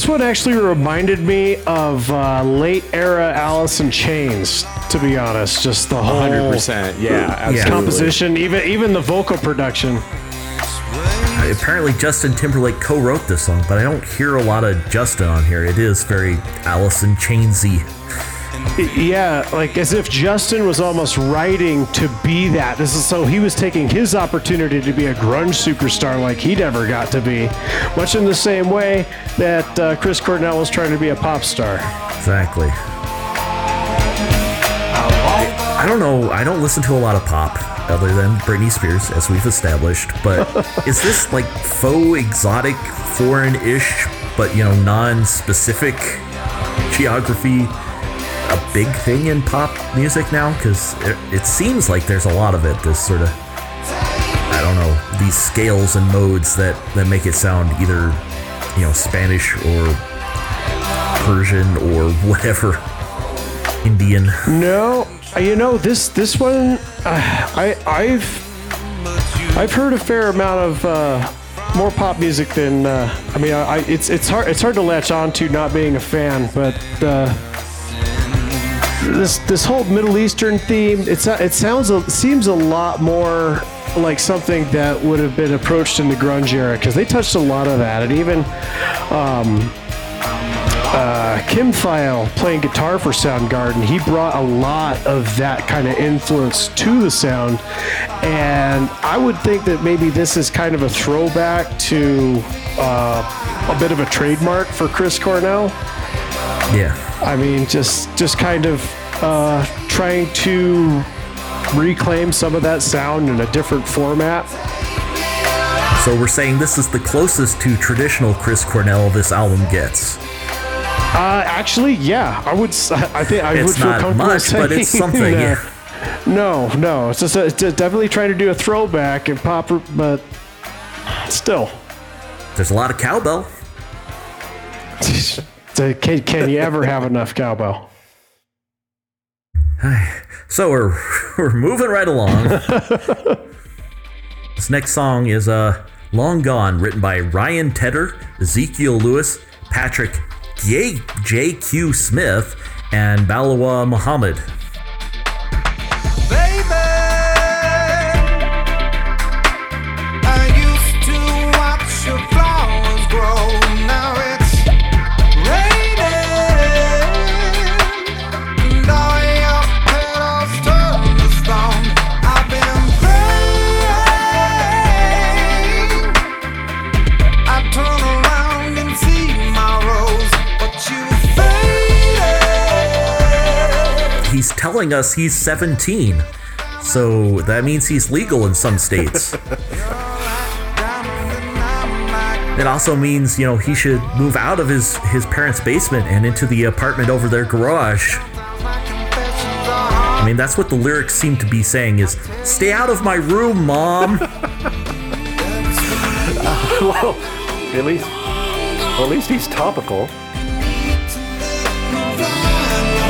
This this one actually reminded me of uh, late era Alice in Chains. To be honest, just the whole 100%. Yeah, absolutely. composition, even even the vocal production. Apparently, Justin Timberlake co wrote this song, but I don't hear a lot of Justin on here. It is very Alice in Chainsy. Yeah, like as if Justin was almost writing to be that. This is so he was taking his opportunity to be a grunge superstar like he never got to be, much in the same way that uh, Chris Cornell was trying to be a pop star. Exactly. I don't know. I don't listen to a lot of pop other than Britney Spears, as we've established. But <laughs> is this like faux exotic, foreign-ish, but you know, non-specific geography a big thing in pop music now? Because it, it seems like there's a lot of it. This sort of, I don't know, these scales and modes that that make it sound either, you know, Spanish or Persian or <laughs> whatever, Indian. No, uh, you know this this one, uh, I I've I've heard a fair amount of uh, more pop music than uh, I mean I, I, it's it's hard it's hard to latch on to not being a fan, but uh, this this whole Middle Eastern theme it's it sounds seems a lot more like something that would have been approached in the grunge era because they touched a lot of that and even um, uh, Kim Thayil playing guitar for Soundgarden, he brought a lot of that kind of influence to the sound. And I would think that maybe this is kind of a throwback to uh, a bit of a trademark for Chris Cornell. Yeah. I mean, just just kind of uh, trying to reclaim some of that sound in a different format. So we're saying this is the closest to traditional Chris Cornell this album gets. Uh, actually, yeah, I would. I think I would feel not comfortable much, but it's something, that. yeah. No, no, it's just a, it's definitely trying to do a throwback and pop, but still, There's a lot of cowbell. <laughs> So can, can you ever have enough cowbell? So we're <laughs> we're moving right along. <laughs> this next song is uh Long Gone, written by Ryan Tedder, Ezekiel Lewis, Patrick J. J.Q. Smith, and Balewa Muhammad. Telling us he's 17. So that means he's legal in some states. <laughs> It also means, you know, he should move out of his, his parents' basement and into the apartment over their garage. I mean, that's what the lyrics seem to be saying is, stay out of my room, mom. <laughs> <laughs> well, at least, well, at least he's topical.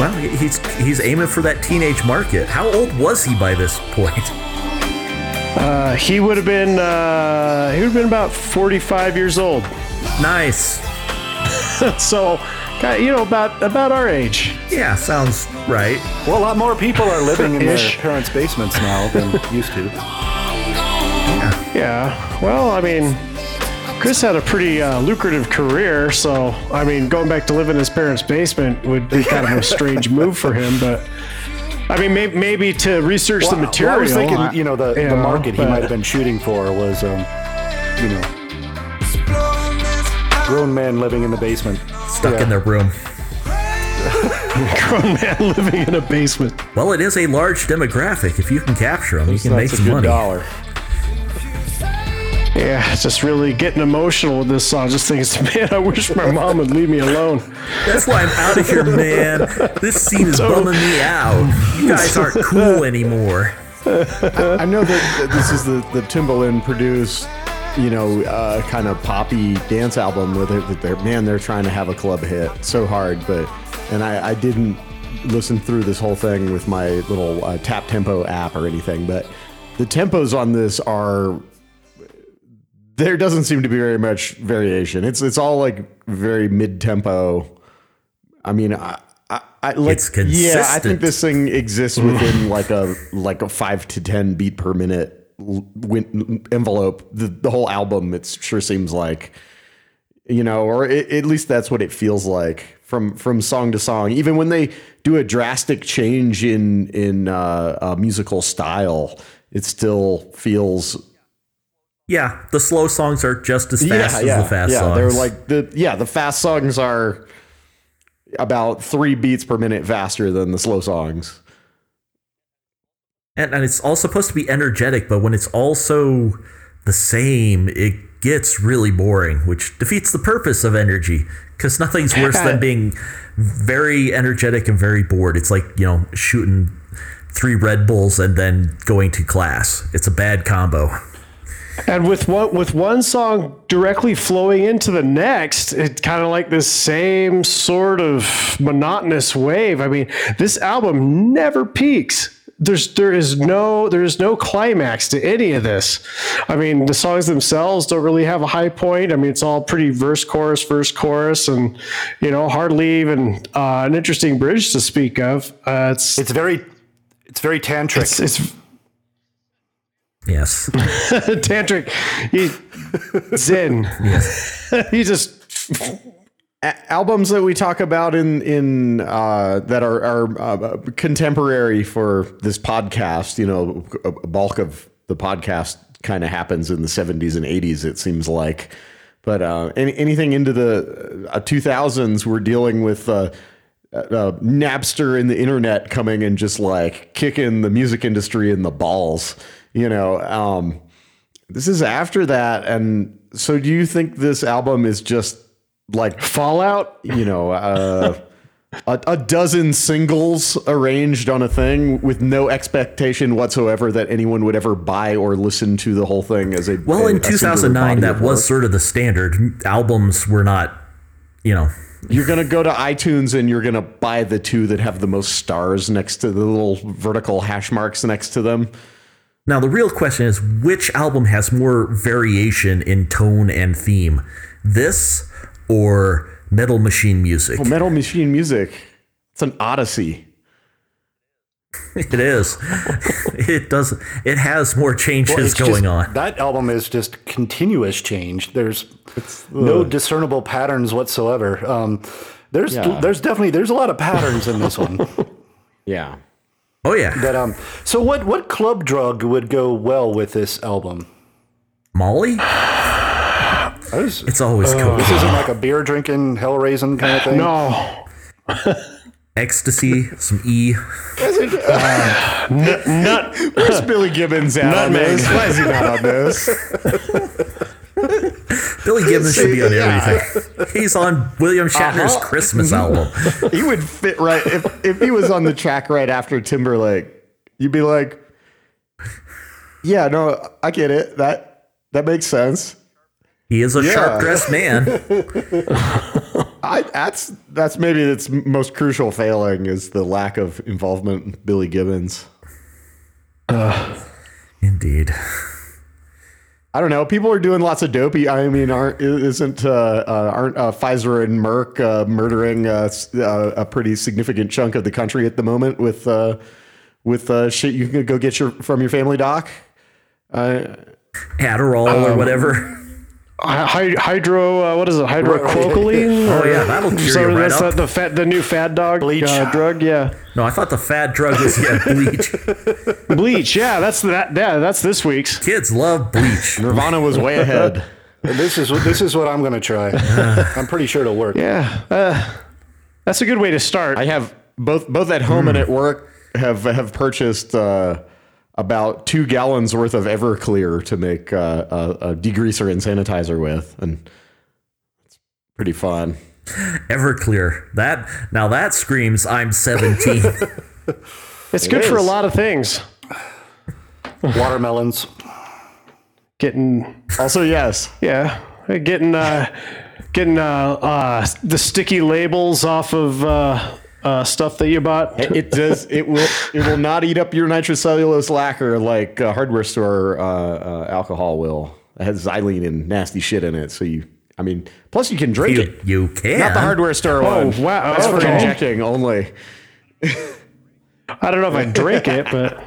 Well, he's he's aiming for that teenage market. How old was he by this point? Uh, he would have been uh, he would have been about forty five years old. Nice. <laughs> so, you know, about about our age. Yeah, sounds right. Well, a lot more people are living in their parents' basements now than <laughs> used to. Yeah. Well, I mean, Chris had a pretty uh, lucrative career, so I mean, going back to live in his parents' basement would be kind of a strange move for him. But I mean, maybe, maybe to research the Well, material. I was thinking, you know, the, you the know, market he might have been shooting for was, um, you know, grown men living in the basement. Stuck Yeah. in their room. <laughs> grown man living in a basement. Well, it is a large demographic. If you can capture them, you can make That's a some money. dollar. Yeah, just really getting emotional with this song. Just thinking, to <laughs> man, I wish my mom would leave me alone. That's why I'm out of here, man. This scene is bumming me out. You guys aren't cool anymore. I know that that this is the the Timbaland produced, you know, uh, kind of poppy dance album with it. That they're man, they're trying to have a club hit so hard, but and I, I didn't listen through this whole thing with my little uh, tap tempo app or anything, but the tempos on this are there doesn't seem to be very much variation. It's it's all like very mid tempo. I mean, I, I, I like It's yeah. I think this thing exists within <laughs> like a like a five to ten beat per minute win- envelope. The, the whole album, it sure seems like you know, or it, at least that's what it feels like from from song to song. Even when they do a drastic change in in uh, uh, musical style, it still feels Yeah, the slow songs are just as fast as the fast yeah. songs. They're like the yeah, the fast songs are about three beats per minute faster than the slow songs. and, and it's all supposed to be energetic, but when it's also the same, it gets really boring, which defeats the purpose of energy. Because nothing's worse than <laughs> being very energetic and very bored. It's like you know shooting three Red Bulls and then going to class. It's a bad combo. And with one with one song directly flowing into the next, it's kind of like this same sort of monotonous wave. I mean, this album never peaks. There's there is no there is no climax to any of this. I mean, the songs themselves don't really have a high point. I mean, it's all pretty verse chorus verse chorus, and you know, hardly even uh, an interesting bridge to speak of. Uh, it's It's very, it's very tantric. it's, it's Yes. <laughs> tantric. He, Zen. <laughs> he just A- albums that we talk about in in uh, that are, are uh, contemporary for this podcast. You know, a bulk of the podcast kind of happens in the seventies and eighties. It seems like, but uh, any, anything into the two thousands, we're dealing with. Uh, uh, Napster and the internet coming and just like kicking the music industry in the balls, you know. Um, this is after that, and so do you think this album is just like Fallout. you know, uh, <laughs> a, a dozen singles arranged on a thing with no expectation whatsoever that anyone would ever buy or listen to the whole thing as a Well, a- in 2009, that was sort of the standard. Albums were not, you know, You're gonna go to iTunes and you're gonna buy the two that have the most stars next to the little vertical hash marks next to them. Now, the real question is which album has more variation in tone and theme? This or Metal Machine Music? Oh, Metal Machine Music. It's an odyssey. It is. it does. It has more changes Well, going just- on. That album is just continuous change. There's no discernible patterns whatsoever. Um, there's Yeah. there's definitely there's a lot of patterns in this one. <laughs> Yeah. Oh yeah, That um. So what what club drug would go well with this album? Molly. <sighs> Was, It's always cool. this isn't like a beer drinking, hell raising kind of thing. No. <laughs> ecstasy, some E. Nut. Where's Billy Gibbons out on this? Why is he not on this? Billy Gibbons should be on everything. He's on William Shatner's Uh-huh. Christmas album. he would fit right if if he was on the track right after Timberlake. You'd be like, "Yeah, no, I get it. That that makes sense." He is a Yeah. sharp dressed man. <laughs> I that's that's maybe its most crucial failing is the lack of involvement in Billy Gibbons. <sighs> Indeed. I don't know. People are doing lots of dopey. I mean, aren't isn't uh, uh, aren't uh, Pfizer and Merck uh, murdering uh, uh, a pretty significant chunk of the country at the moment with uh, with uh, shit you can go get your from your family doc? Uh, Adderall or whatever. Hy- hydro, uh, what is it? Hydroquoquoline? Oh yeah, that'll cure So you right that's up. the, the fat, the new fad dog Bleach. Uh, drug. Yeah, No, I thought the fad drug was yeah, <laughs> bleach. bleach. Yeah, that's that. Yeah, that's this week's. Kids love bleach. Nirvana was way <laughs> ahead. This is this is what I'm going to try. <sighs> I'm pretty sure it'll work. Yeah, uh, that's a good way to start. I have both both at home and at work have have purchased uh, about two gallons worth of Everclear to make uh, a, a degreaser and sanitizer with, and it's pretty fun. Everclear. That now that screams I'm 17. <laughs> it's good for a lot of things. Watermelons. Getting Also, yes, yeah, getting uh, getting uh, uh, the sticky labels off of uh, stuff that you bought. it does. It will. It will not eat up your nitrocellulose lacquer like uh, hardware store uh, uh, alcohol will. It has xylene and nasty shit in it. So you, I mean, plus you can drink you, it. you can. Not the hardware store Oh, one. wow, That's for okay. injecting only. I don't know if I drink it, but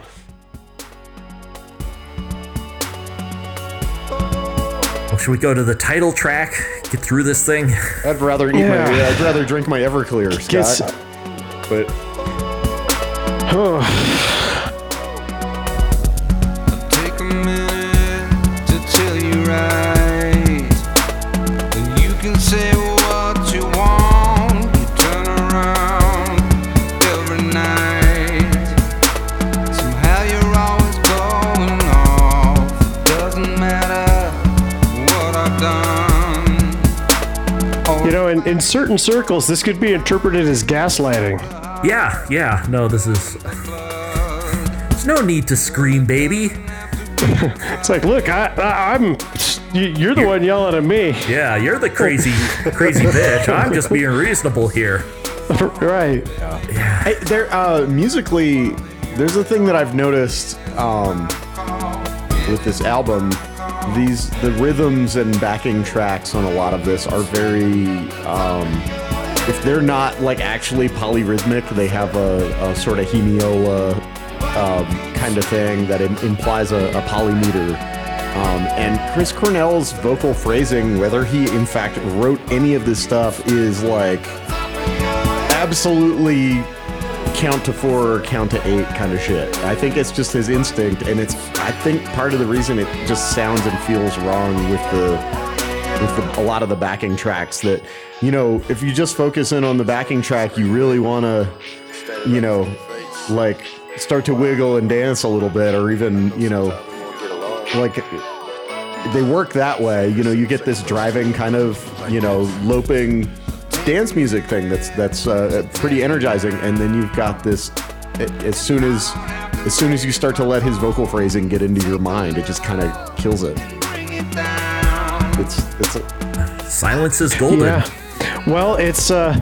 Well, should we go to the title track? get through this thing. I'd rather eat Yeah. my. I'd rather drink my Everclear, Gets- Scott but. Oh. In, in certain circles, this could be interpreted as gaslighting. Yeah, yeah. No, this is. There's no need to scream, baby. <laughs> It's like, look, I, I, I'm. you- You're the one yelling at me, Yeah, you're the crazy, <laughs> crazy bitch. I'm just being reasonable here. <laughs> right? Yeah. Hey, there, uh, musically, there's a thing that I've noticed um, with this album. These the rhythms and backing tracks on a lot of this are very. Um, if they're not like actually polyrhythmic, they have a, a sort of hemiola um, kind of thing that im- implies a, a polymeter. Um, and Chris Cornell's vocal phrasing, whether he in fact wrote any of this stuff, is like absolutely count to four or count to eight kind of shit. I think it's just his instinct, and it's I think part of the reason it just sounds and feels wrong with the with the, a lot of the backing tracks. That you know, if you just focus in on the backing track, you really want to, you know, like start to wiggle and dance a little bit, or even you know, like they work that way. You know, you get this driving kind of, you know, loping dance music thing that's that's uh, pretty energizing, and then you've got this. As soon as as soon as you start to let his vocal phrasing get into your mind, it just kind of kills it. It's it's a, Silence is golden. Yeah. Well, it's uh,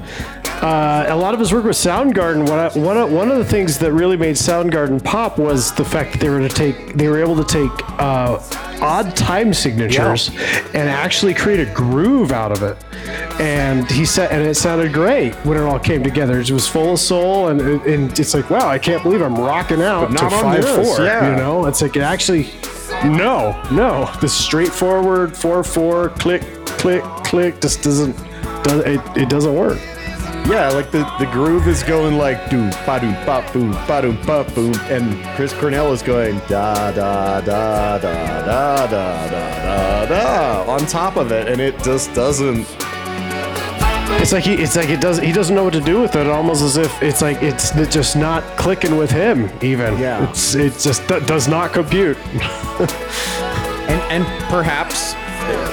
uh, a lot of his work with Soundgarden. One of, one of, one of the things that really made Soundgarden pop was the fact that they were to take they were able to take uh, odd time signatures and actually create a groove out of it. And he said, and it sounded great when it all came together. It was full of soul, and, and it's like, wow, I can't believe I'm rocking out But to five four. yeah. You know, it's like it actually. No, no. The straightforward four four click click click just doesn't. does it, it doesn't work. Yeah, like the, the groove is going like do ba do ba boom ba do ba boom, and Chris Cornell is going da da da da da da da da da on top of it, and it just doesn't. It's like he, it's like it does. He doesn't know what to do with it. Almost as if it's like it's just not clicking with him. Even Yeah. it's it just do- does not compute. <laughs> And and perhaps,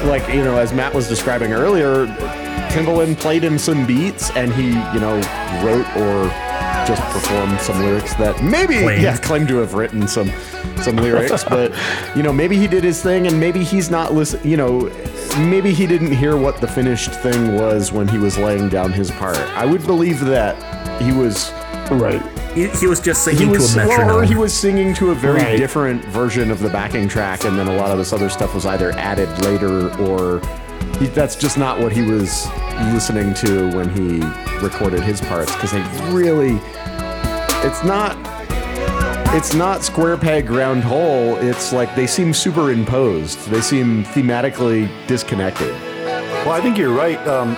like you know, as Matt was describing earlier, Timbaland played him some beats, and he you know wrote or just performed some lyrics that maybe Claimed. yeah claimed to have written some some lyrics, <laughs> but you know maybe he did his thing, and maybe he's not listen. You know, maybe he didn't hear what the finished thing was when he was laying down his part. I would believe that he was Right. He, he was just singing was to a metronome. or he was singing to a very Right. different version of the backing track, and then a lot of this other stuff was either added later or he, that's just not what he was listening to when he recorded his parts because they really it's not it's not square peg round hole. It's like they seem superimposed. They seem thematically disconnected. Well, I think you're right. Um,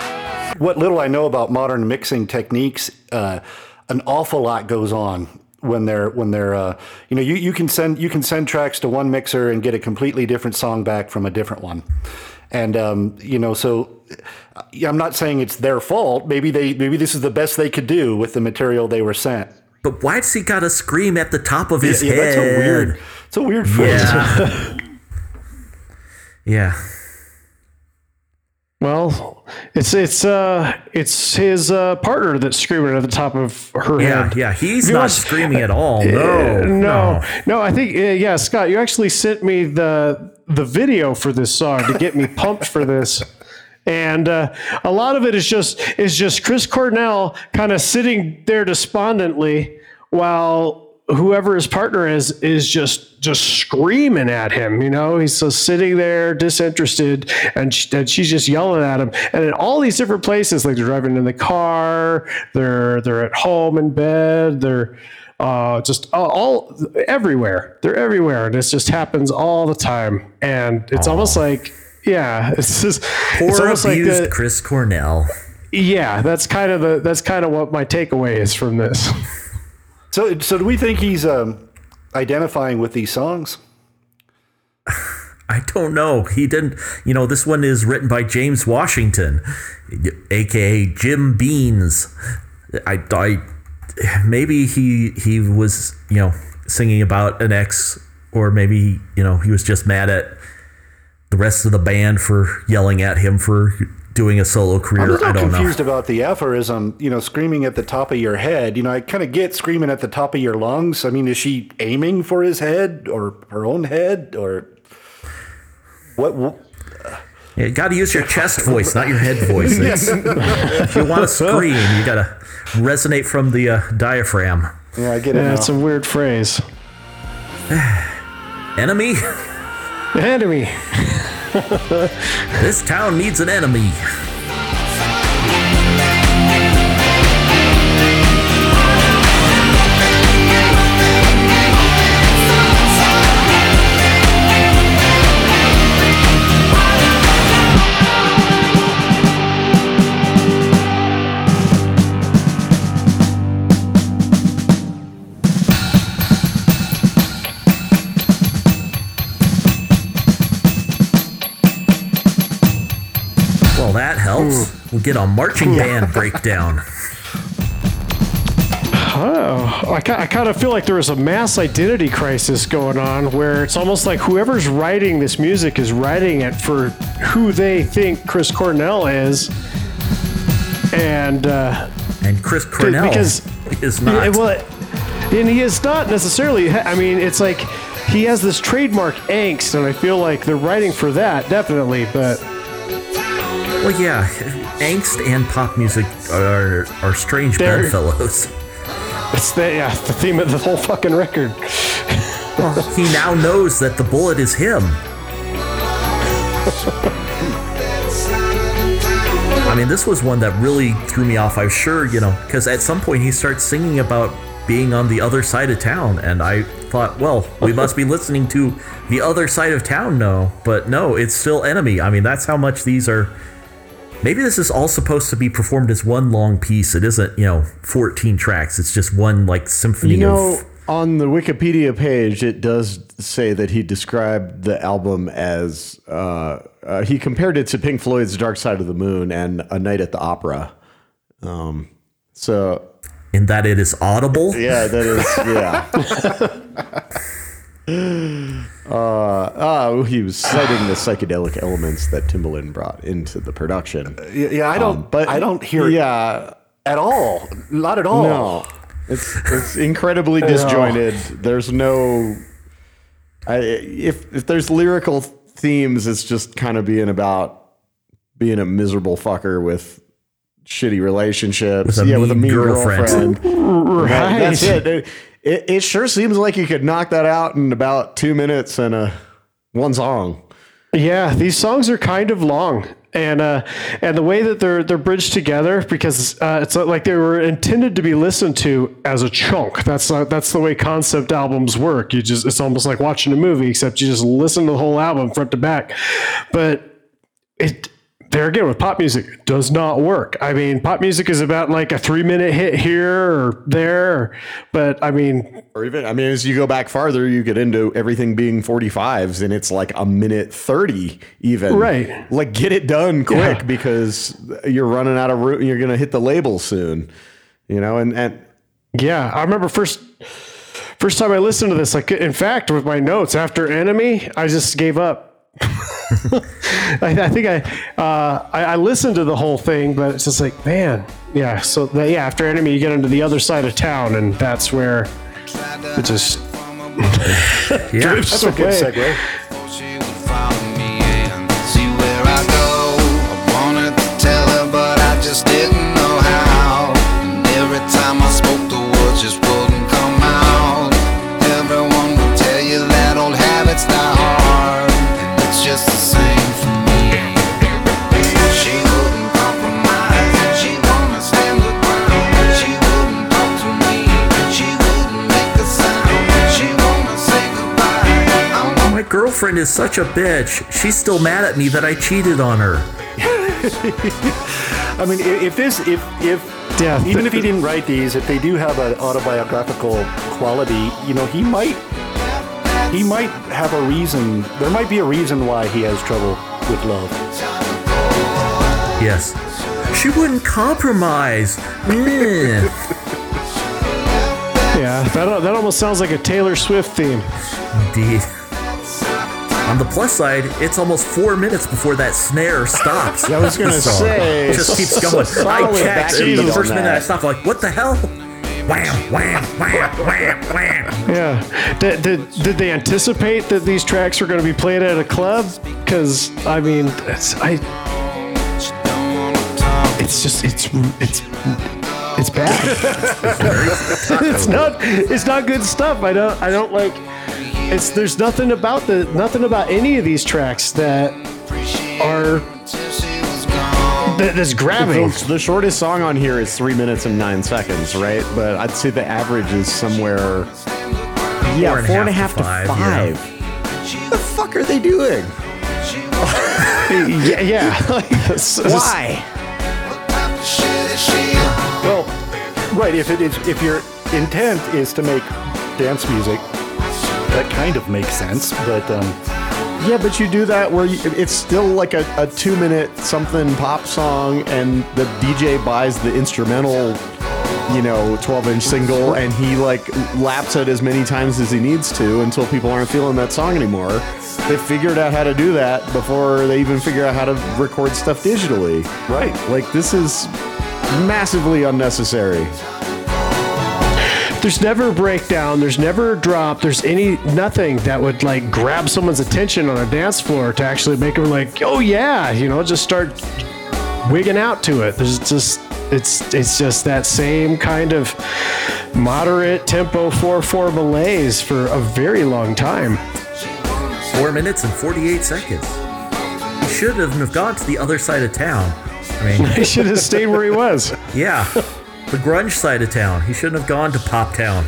what little I know about modern mixing techniques, uh, an awful lot goes on when they're when they're uh, you know you, you can send you can send tracks to one mixer and get a completely different song back from a different one, and um, you know so. uh, I'm not saying it's their fault. Maybe they maybe this is the best they could do with the material they were sent. but why's he got to scream at the top of his yeah, head? that's a weird. It's a weird phrase. Yeah. <laughs> yeah. Well, it's it's uh it's his uh, partner that's screaming at the top of her Yeah, head. yeah, he's you not watch- screaming at all. Uh, No, no, no. I think uh, yeah, Scott, you actually sent me the the video for this song to get me pumped for this. And uh, a lot of it is just is just Chris Cornell kind of sitting there despondently while whoever his partner is is just just screaming at him. You know, he's just sitting there disinterested, and, sh- and she's just yelling at him. And in all these different places, like they're driving in the car, they're they're at home in bed, they're uh, just all, all everywhere. They're everywhere, and it just happens all the time. And it's almost like yeah, <laughs> it's just Poor it's almost like abused the, Chris Cornell. yeah. That's kind of the that's kind of what my takeaway is from this. <laughs> So, so do we think he's um, identifying with these songs? <sighs> I don't know. He didn't. You know, this one is written by James Washington, aka Jim Beanz. I, I maybe he he was you know singing about an ex, or maybe you know he was just mad at the rest of the band for yelling at him for doing a solo career. I'm a little I don't confused know. about the aphorism, you know, screaming at the top of your head. You know, I kind of get screaming at the top of your lungs. I mean, is she aiming for his head or her own head or what? What You got to use your chest <laughs> voice, not your head voice. <laughs> It's- if you want to scream, you got to resonate from the uh, diaphragm. yeah, I get it Yeah, now. it's a weird phrase. <sighs> Enemy. Enemy. <laughs> This town needs an enemy. Get a marching band breakdown. Oh, I, I kind of feel like there is a mass identity crisis going on where it's almost like whoever's writing this music is writing it for who they think Chris Cornell is. And, uh, And Chris Cornell because- is yeah, not. well, and he is not necessarily, I mean, it's like he has this trademark angst, and I feel like they're writing for that, definitely, but Well, yeah, angst and pop music are are strange They're- bedfellows. <laughs> it's the, yeah, the theme of the whole fucking record. <laughs> He now knows that the bullet is him. I mean, this was one that really threw me off. I'm sure, you know, because at some point he starts singing about being on the other side of town, and I thought, well, we <laughs> must be listening to the other side of town now. But no, it's still enemy. I mean, that's how much these are. Maybe this is all supposed to be performed as one long piece. It isn't, you know, 14 tracks. It's just one like symphony You know, of. on the Wikipedia page, it does say that he described the album as uh, uh, he compared it to Pink Floyd's Dark Side of the Moon and A Night at the Opera. Um, so In that it is audible. yeah, that is yeah. <laughs> <laughs> uh, oh, he was citing the psychedelic elements that Timbaland brought into the production. yeah, yeah, I don't, Um, but I don't hear it Yeah, at all. Not at all. No, it's it's incredibly <laughs> disjointed. There's no, I, if if there's lyrical themes, it's just kind of being about being a miserable fucker with shitty relationships. With a yeah, with a mean mean girlfriend. girlfriend. <laughs> That- that's Right. it. It, it. sure seems like you could knock that out in about two minutes and a one song. Yeah, these songs are kind of long, and uh, and the way that they're they're bridged together because uh, it's like they were intended to be listened to as a chunk. That's not, that's the way concept albums work. You just it's almost like watching a movie, except you just listen to the whole album front to back. But it there again with pop music does not work. I mean, pop music is about like a three minute hit here or there, but I mean, Or even, I mean, as you go back farther, you get into everything being 45s and it's like a minute 30 even. Right. Like, get it done quick Yeah. because you're running out of room. You're going to hit the label soon, you know? And, and Yeah, I remember first first time I listened to this. Like, in fact, with my notes after Enemy, I just gave up. <laughs> <laughs> I, I think I, uh, I I listened to the whole thing, but it's just like, man, yeah. So the, yeah, after Enemy, you get into the other side of town, and that's where it just <laughs> Yeah. That's a good away. segue. She would girlfriend is such a bitch. She's still mad at me that I cheated on her. <laughs> I mean, if this, if if Yeah, even if he didn't write these, if they do have an autobiographical quality, you know, he might he might have a reason. There might be a reason why he has trouble with love. Yes. She wouldn't compromise. Mm. <laughs> Yeah, that, that almost sounds like a Taylor Swift theme. Indeed. On the plus side, it's almost four minutes before that snare stops. <laughs> I was gonna song say, just keeps going. solid I checked, and the first minute I stopped, like, what the hell? Wham, wham, wham, wham, wham. Yeah. Did, did, did they anticipate that these tracks were going to be played at a club? Because I mean, it's, I. It's just it's it's it's bad. <laughs> it's not it's not good stuff. I don't I don't like. It's there's nothing about the nothing about any of these tracks that are that, that's grabbing. The, the shortest song on here is three minutes and nine seconds, right? But I'd say the average is somewhere. Yeah, and a four and a half half to to five, five. yeah. What the fuck are they doing? <laughs> yeah, yeah. <laughs> Why? Well, right. If it is, if your intent is to make dance music, that kind of makes sense. But um, Yeah, but you do that where you, it's still like a, a two minute something pop song, and the DJ buys the instrumental, you know, 12 inch single, and he like laps it as many times as he needs to until people aren't feeling that song anymore. They figured out how to do that before they even figure out how to record stuff digitally. right. Like, this is massively unnecessary. There's never a breakdown. There's never a drop. There's any nothing that would like grab someone's attention on a dance floor to actually make them like, oh yeah, you know, just start wigging out to it. There's just it's it's just that same kind of moderate tempo four four malaise for a very long time. Four minutes and 48 seconds. He should have gone to the other side of town. I mean, <laughs> He should have stayed where he was. yeah, the grunge side of town. He shouldn't have gone to Pop Town.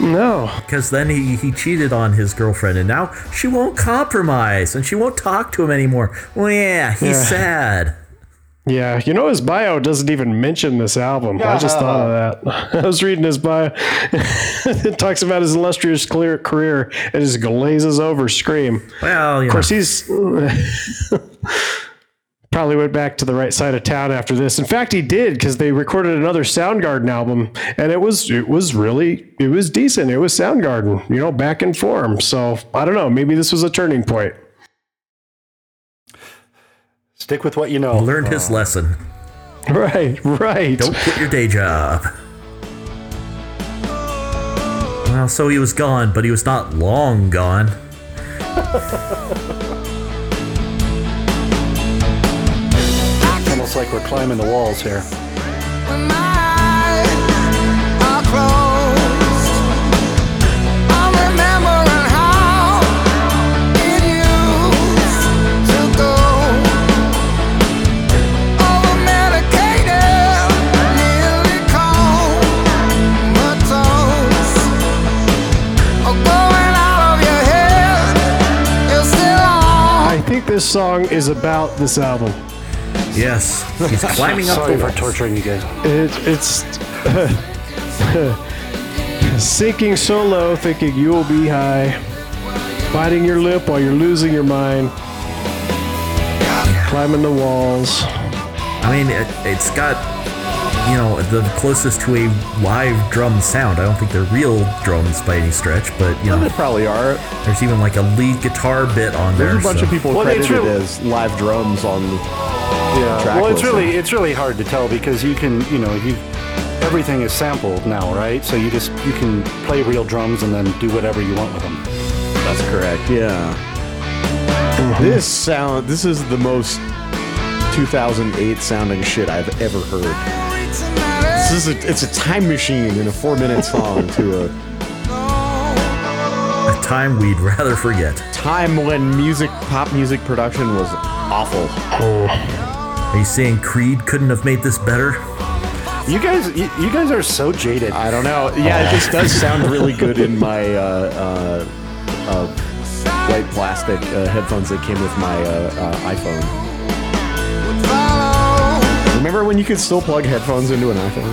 No. because then he, he cheated on his girlfriend and now she won't compromise and she won't talk to him anymore. Well, yeah, he's Yeah. sad. Yeah, you know his bio doesn't even mention this album. I just thought of that. <laughs> I was reading his bio. <laughs> it talks about his illustrious clear career and just glazes over Scream. Well, you Of course, know, he's <laughs> probably went back to the right side of town after this. In fact, he did because they recorded another Soundgarden album, and it was it was really it was decent. It was Soundgarden, you know, back in form. So I don't know. Maybe this was a turning point. Stick with what you know. learned his uh. lesson. <laughs> Right, right. Don't quit your day job. Well, so he was gone, but he was not long gone. <laughs> your head, you're still on. I think this song is about this album. Yes, he's <laughs> climbing up Sorry the for walls. torturing you guys. It, it's <laughs> sinking so low, thinking you will be high, biting your lip while you're losing your mind, climbing the walls. I mean, it, it's got, you know, the closest to a live drum sound. I don't think they're real drums by any stretch, but, you know They know, probably are. there's even like a lead guitar bit on there. There's a bunch so- of people Well, it's credited real- as live drums on the Yeah. track Well, it's listing. really it's really hard to tell because you can you know you everything is sampled now, right? So you just you can play real drums and then do whatever you want with them. That's correct. Yeah. Mm-hmm. This sound. This is the most 2008 sounding shit I've ever heard. This is a, it's a time machine in a four minute <laughs> song to a a time we'd rather forget. time when music, pop music production was awful. Oh. Are you saying Creed couldn't have made this better? You guys you, you guys are so jaded. I don't know. Yeah, it just does sound really good in my <laughs> uh, uh, uh, white plastic uh, headphones that came with my uh, uh, iPhone. Remember when you could still plug headphones into an iPhone?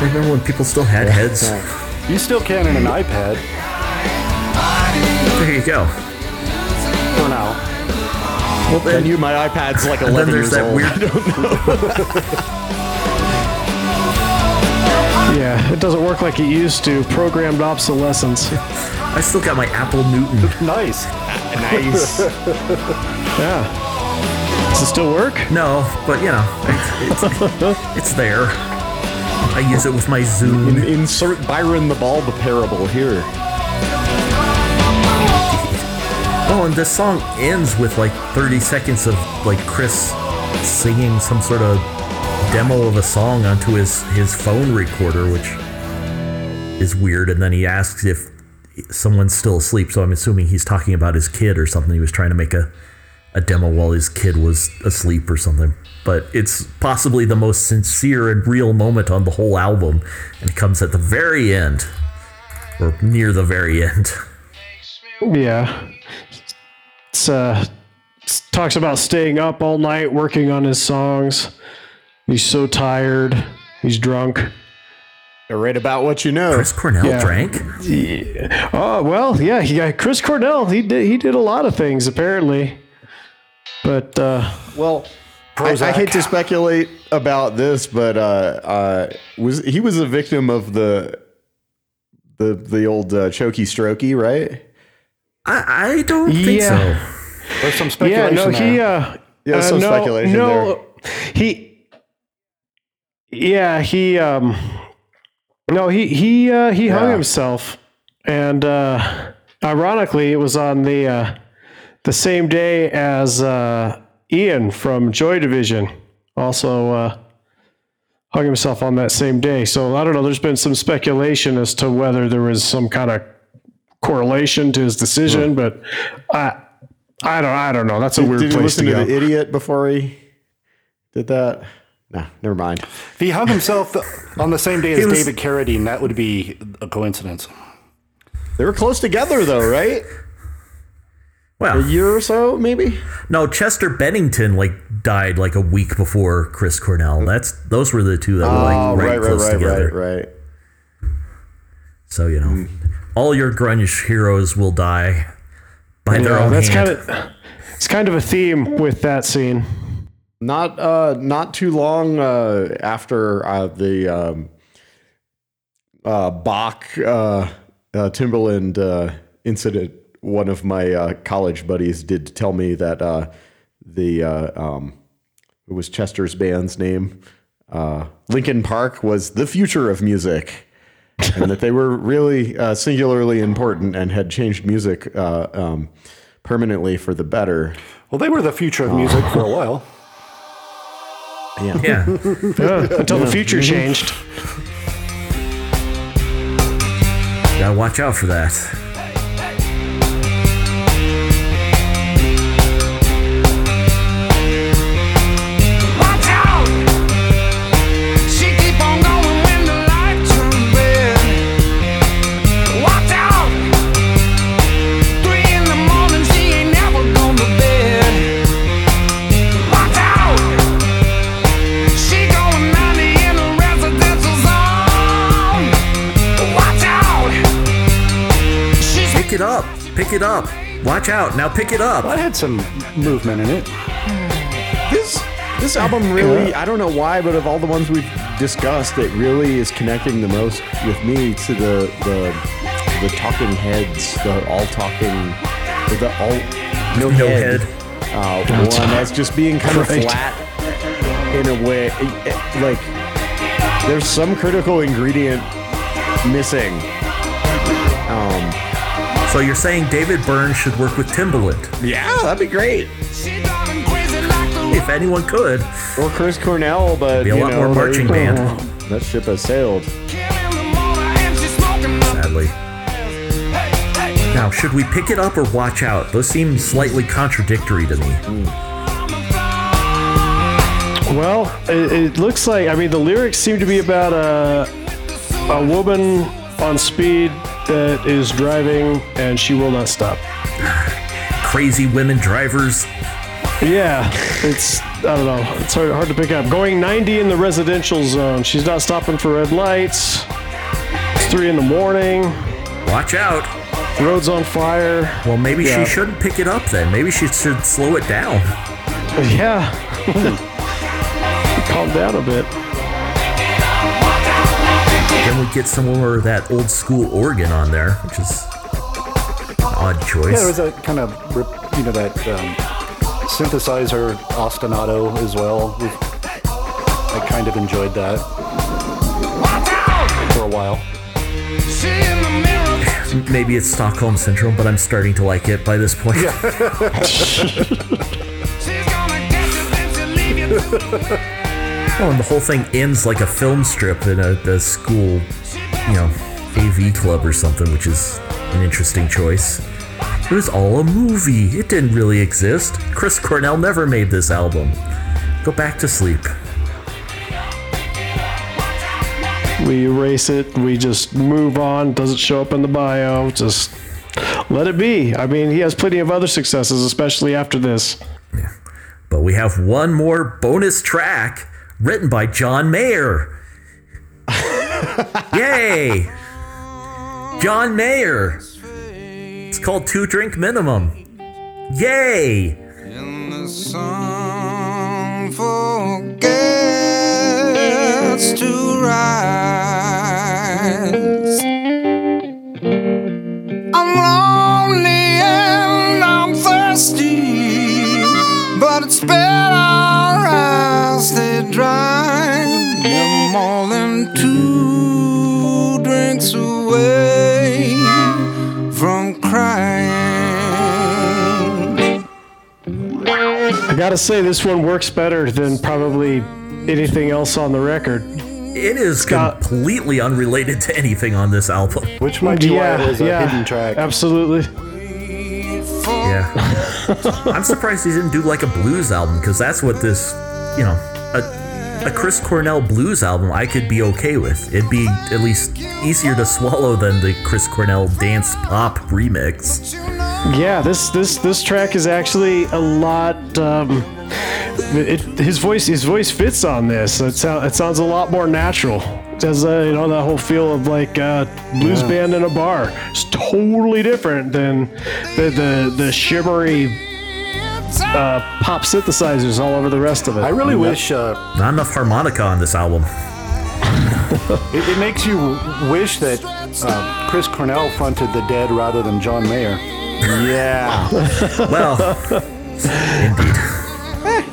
<sighs> Remember when people still had heads? You still can in an iPad There you go. for now. Well, I then, knew my iPad's like <laughs> and then 11 there's years that old. weird. <laughs> Yeah, it doesn't work like it used to. Programmed obsolescence. I still got my Apple Newton. <laughs> Nice. nice. Yeah. Does it still work? No, but you know, it's, it's, it's there. I use it with my Zoom. In- insert Byron the Bulb parable here. Oh, and this song ends with like 30 seconds of like Chris singing some sort of demo of a song onto his his phone recorder, which is weird. And then he asks if someone's still asleep. So I'm assuming he's talking about his kid or something. He was trying to make a a demo while his kid was asleep or something. But it's possibly the most sincere and real moment on the whole album, and it comes at the very end, or near the very end. Yeah. It's uh s- talks about staying up all night working on his songs. He's so tired. He's drunk. You're right about what you know. Chris Cornell Yeah. drank. Oh well, yeah. He got Chris Cornell. He did. He did a lot of things apparently. But uh, Well, I, I hate to speculate about this, but uh, uh, was he was a victim of the the the old uh, chokey strokey, right? I, I don't think Yeah. so. There's some speculation. yeah, speculation no, he. Uh, Yeah, uh, some no, speculation no, he. Yeah, he. Um, no, he he uh, he hung Yeah. himself, and uh, ironically, it was on the uh, the same day as uh, Ian from Joy Division. Also. Uh, hung himself on that same day. So I don't know. There's been some speculation as to whether there was some kind of correlation to his decision, but I, I don't, I don't know. That's a weird Did you place to listen to, go. the idiot before he did that? No, never mind. If he hung himself on the same day as was- David Carradine, that would be a coincidence. They were close together though, right? Well, a year or so, maybe. no, Chester Bennington like died like a week before Chris Cornell. That's those were the two that were like Oh, right, right, right, close right, together. right, right. So you know, Hmm. All your grunge heroes will die by their Yeah, own that's hand. kind of, it's kind of a theme with that scene. Not uh, not too long uh, after uh, the um, uh, Bach uh, uh, Timbaland uh, incident, one of my uh, college buddies did tell me that uh, the uh, um, it was Chester's band's name. Uh, Linkin Park was the future of music, and that they were really uh, singularly important and had changed music uh, um, permanently for the better. Well, they were the future of music for a while. Yeah. Yeah, <laughs> Yeah, until the future changed. gotta watch out for that. It up, pick it up. Watch out now. Pick it up. That had some movement in it. this this album really I don't know why, but of all the ones we've discussed, it really is connecting the most with me to the the the talking heads, the all talking the all no, No head, head. Uh, one as just being kind of flat in a way eh, eh, like there's some critical ingredient missing. Um, So you're saying David Byrne should work with Timbaland? yeah, oh, that'd be great. she driving crazy like the If anyone could. Or Chris Cornell, but Be a you lot know, more marching band. <laughs> That ship has sailed. kid in the morning and she's smoking up. Sadly. Hey, hey. Now, should we pick it up or watch out? Those seem slightly contradictory to me. Well, it, it looks like I mean the lyrics seem to be about a a woman on speed that is driving, and she will not stop. Crazy women drivers. Yeah, it's I don't know. It's hard, hard to pick up. Going 90 in the residential zone. She's not stopping for red lights. It's three in the morning. Watch out. Road's on fire. Well, maybe Yeah. she shouldn't pick it up then. Maybe she should slow it down. <laughs> Yeah. <laughs> Calm down a bit. Then we get some more of that old school organ on there, which is an odd choice. Yeah, there was a kind of, rip- you know, that um, synthesizer ostinato as well. I kind of enjoyed that for a while. She <sighs> in the mirror. Maybe it's Stockholm syndrome, but I'm starting to like it by this point. <laughs> She's <laughs> gonna get you, then she'll leave you. Oh, and the whole thing ends like a film strip in a, a school, you know, AV club or something, which is an interesting choice. It was all a movie. It didn't really exist. Chris Cornell never made this album. Go back to sleep. We erase it. We just move on. Doesn't show up in the bio. Just let it be. I mean, he has plenty of other successes, especially after this. But we have one more bonus track written by John Mayer. Yay! John Mayer. It's called Two Drink Minimum. Yay! And the sun forgets to rise. I'm lonely and I'm thirsty, but it's better away from crying. I gotta say, this one works better than probably anything else on the record. It is completely unrelated to anything on this album. Which might be why it is a hidden track. Absolutely. Yeah. <laughs> I'm surprised he didn't do like a blues album because that's what this, you know, a, a Chris Cornell blues album I could be okay with. It'd be at least easier to swallow than the Chris Cornell dance pop remix. Yeah, this this this track is actually a lot. Um, it, his voice his voice fits on this. It, sound, it sounds a lot more natural. It has uh, you know that whole feel of like uh, blues band in a bar. It's totally different than the the, the shimmery uh, pop synthesizers all over the rest of it. I really wish uh, Not enough harmonica on this album. <laughs> it, it makes you wish that uh, Chris Cornell fronted the Dead rather than John Mayer. Yeah. Well, indeed.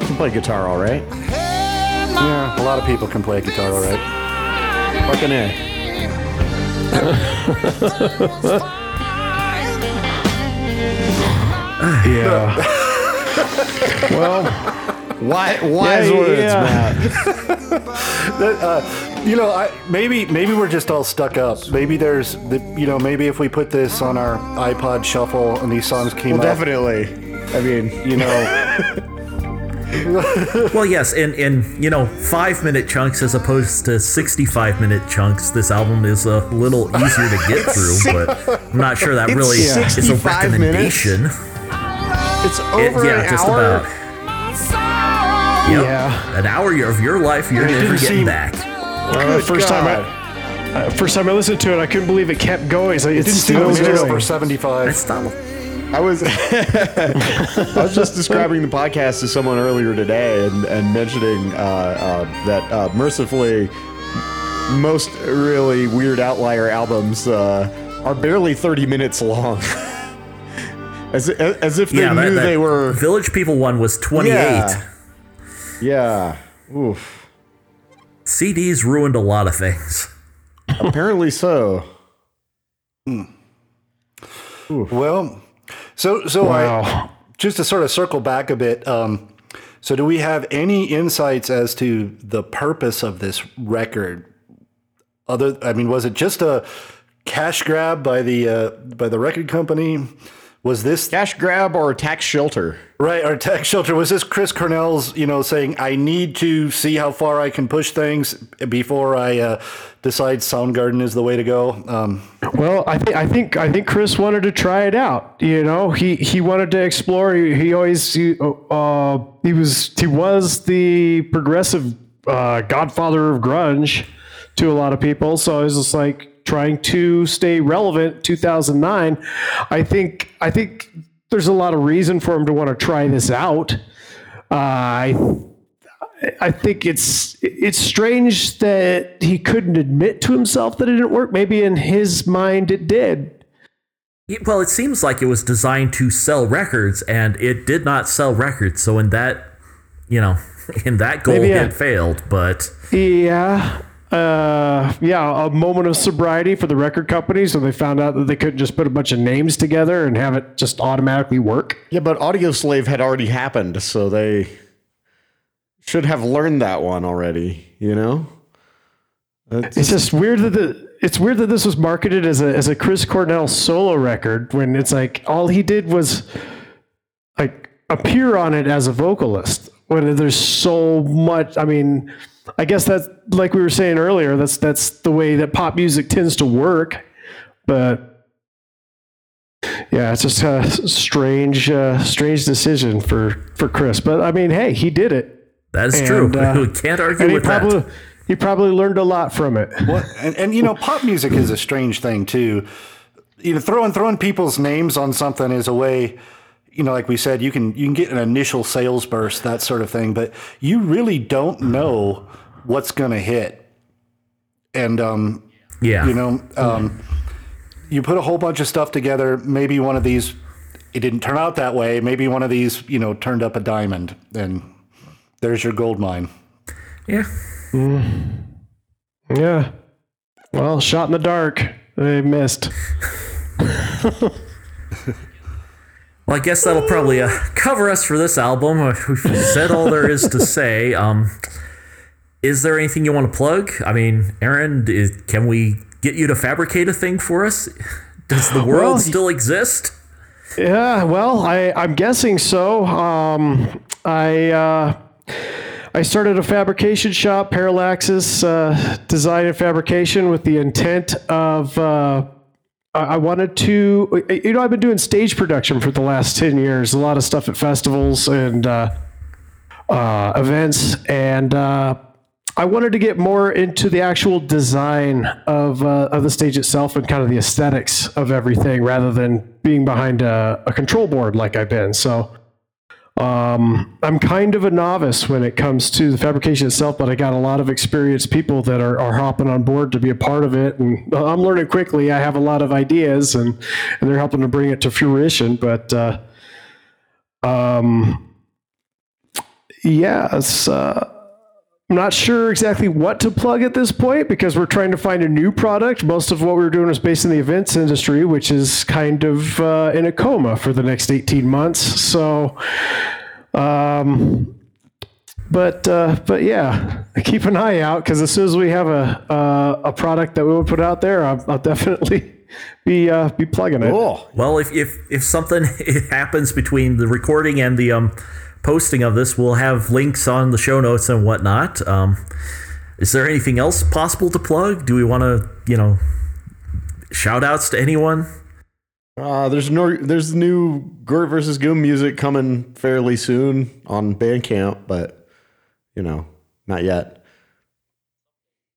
can play guitar all right. Yeah, a lot of people can play guitar, all right. Fucking A. <laughs> yeah. <laughs> well, Why, wise Yeah, words, yeah. Matt. <laughs> Uh, you know, I, maybe maybe we're just all stuck up. Maybe there's, the, you know, maybe if we put this on our iPod Shuffle and these songs came Well, up, definitely. I mean, you know, <laughs> <laughs> Well, yes, in, in you know five minute chunks as opposed to sixty five minute chunks, this album is a little easier to get through. But I'm not sure that It's really is a 65 minutes. Recommendation. it's It- over yeah, an just hour. about. Yep. Yeah. An hour of your life you're never getting seem- back. uh, first time I uh, first time I listened to it, I couldn't believe it kept going. It's like, it didn't seem still a going. over 75. That's not. I was <laughs> I was just describing the podcast to someone earlier today and, and mentioning uh, uh, that uh, mercifully most really weird outlier albums uh, are barely 30 minutes long. <laughs> as, as if they Yeah, knew that they were. Village People one was 28. Yeah. Yeah. Oof. CDs ruined a lot of things. Apparently so. Hmm. Well, so so I just to sort of circle back a bit. Um, so, do we have any insights as to the purpose of this record? Other, I mean, was it just a cash grab by the uh, by the record company Was this Cash grab or tax shelter? right? Our tax shelter was this Chris Cornell's, you know, saying I need to see how far I can push things before I uh, decide Soundgarden is the way to go. Um, Well, I think I think I think Chris wanted to try it out. You know, he he wanted to explore. He, he always he, uh, he was he was the progressive uh, godfather of grunge to a lot of people. So it was just like trying to stay relevant. 2009, I think I think there's a lot of reason for him to want to try this out. Uh, I I think it's it's strange that he couldn't admit to himself that it didn't work. Maybe in his mind it did. Well, it seems like it was designed to sell records, and it did not sell records. So in that, you know, <laughs> in that goal, Maybe, it failed. But Yeah. Uh, yeah, a moment of sobriety for the record company, so they found out that they couldn't just put a bunch of names together and have it just automatically work. Yeah, but Audioslave had already happened, so they should have learned that one already. You know. That's- It's just weird that the it's weird that this was marketed as a as a Chris Cornell solo record when it's like all he did was like appear on it as a vocalist. When there's so much, I mean, I guess that's like we were saying earlier. That's that's the way that pop music tends to work, but yeah, it's just a strange uh, strange decision for for Chris. But I mean, hey, he did it. that is And, true. uh, <laughs> we can't argue with probably that. he probably learned a lot from it. What and, and you know, pop music is a strange thing too. You know, throwing throwing people's names on something is a way. You know, like we said, you can you can get an initial sales burst, that sort of thing, but you really don't know what's going to hit. And um, Yeah. you know, um, you put a whole bunch of stuff together. Maybe one of these, it didn't turn out that way. Maybe one of these, you know, turned up a diamond, and there's your gold mine. yeah. Yeah. Well, shot in the dark. They missed. <laughs> Well, I guess that'll probably uh, cover us for this album. Uh, We've said all there is to say. Um, is there anything you want to plug? I mean, Aaron, is, can we get you to fabricate a thing for us? Does the world Well, still exist? Yeah, well, I, I'm guessing so. Um, I uh, I started a fabrication shop, Parallaxis uh, Design and Fabrication, with the intent of uh, I wanted to. You know, I've been doing stage production for the last ten years. A lot of stuff at festivals and uh, uh, events, and uh, I wanted to get more into the actual design of uh, of the stage itself and kind of the aesthetics of everything, rather than being behind a, a control board like I've been. So. Um, I'm kind of a novice when it comes to the fabrication itself, but I got a lot of experienced people that are, are hopping on board to be a part of it. And I'm learning quickly. I have a lot of ideas and, and they're helping to bring it to fruition. But, uh, um, yeah, it's, uh, I'm not sure exactly what to plug at this point because we're trying to find a new product. Most of what we were doing is based in the events industry, which is kind of uh, in a coma for the next 18 months. So, um, but uh, but yeah, keep an eye out because as soon as we have a uh, a product that we would put out there, I'll, I'll definitely <laughs> be uh, be plugging it. Cool. Well, if if if something <laughs> happens between the recording and the um posting of this, we'll have links on the show notes and whatnot. Um, is there anything else possible to plug? Do we want to, you know, shout outs to anyone? Uh, there's no there's new Gort versus Goom music coming fairly soon on Bandcamp, but you know, not yet.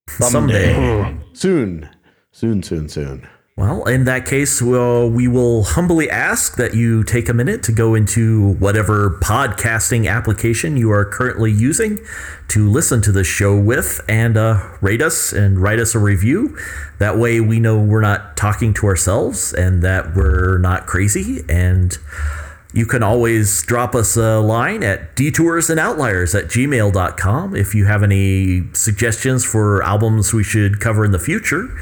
Someday. Soon, soon, soon, soon. Well, in that case, we'll, we will humbly ask that you take a minute to go into whatever podcasting application you are currently using to listen to this show with and uh, rate us and write us a review. That way, we know we're not talking to ourselves and that we're not crazy. And you can always drop us a line at detours and outliers at gmail.com if you have any suggestions for albums we should cover in the future.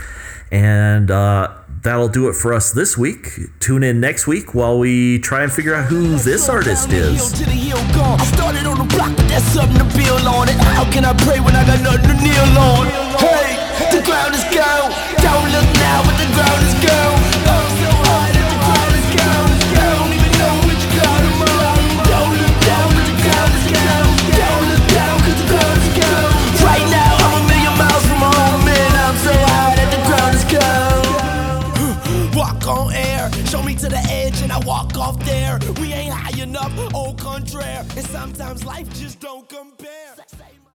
And uh, that'll do it for us this week. Tune in next week while we try and figure out who this artist is. How can I pray when I got nothing to kneel on? Hey, the ground is. Don't look now, but the ground is. Sometimes life just.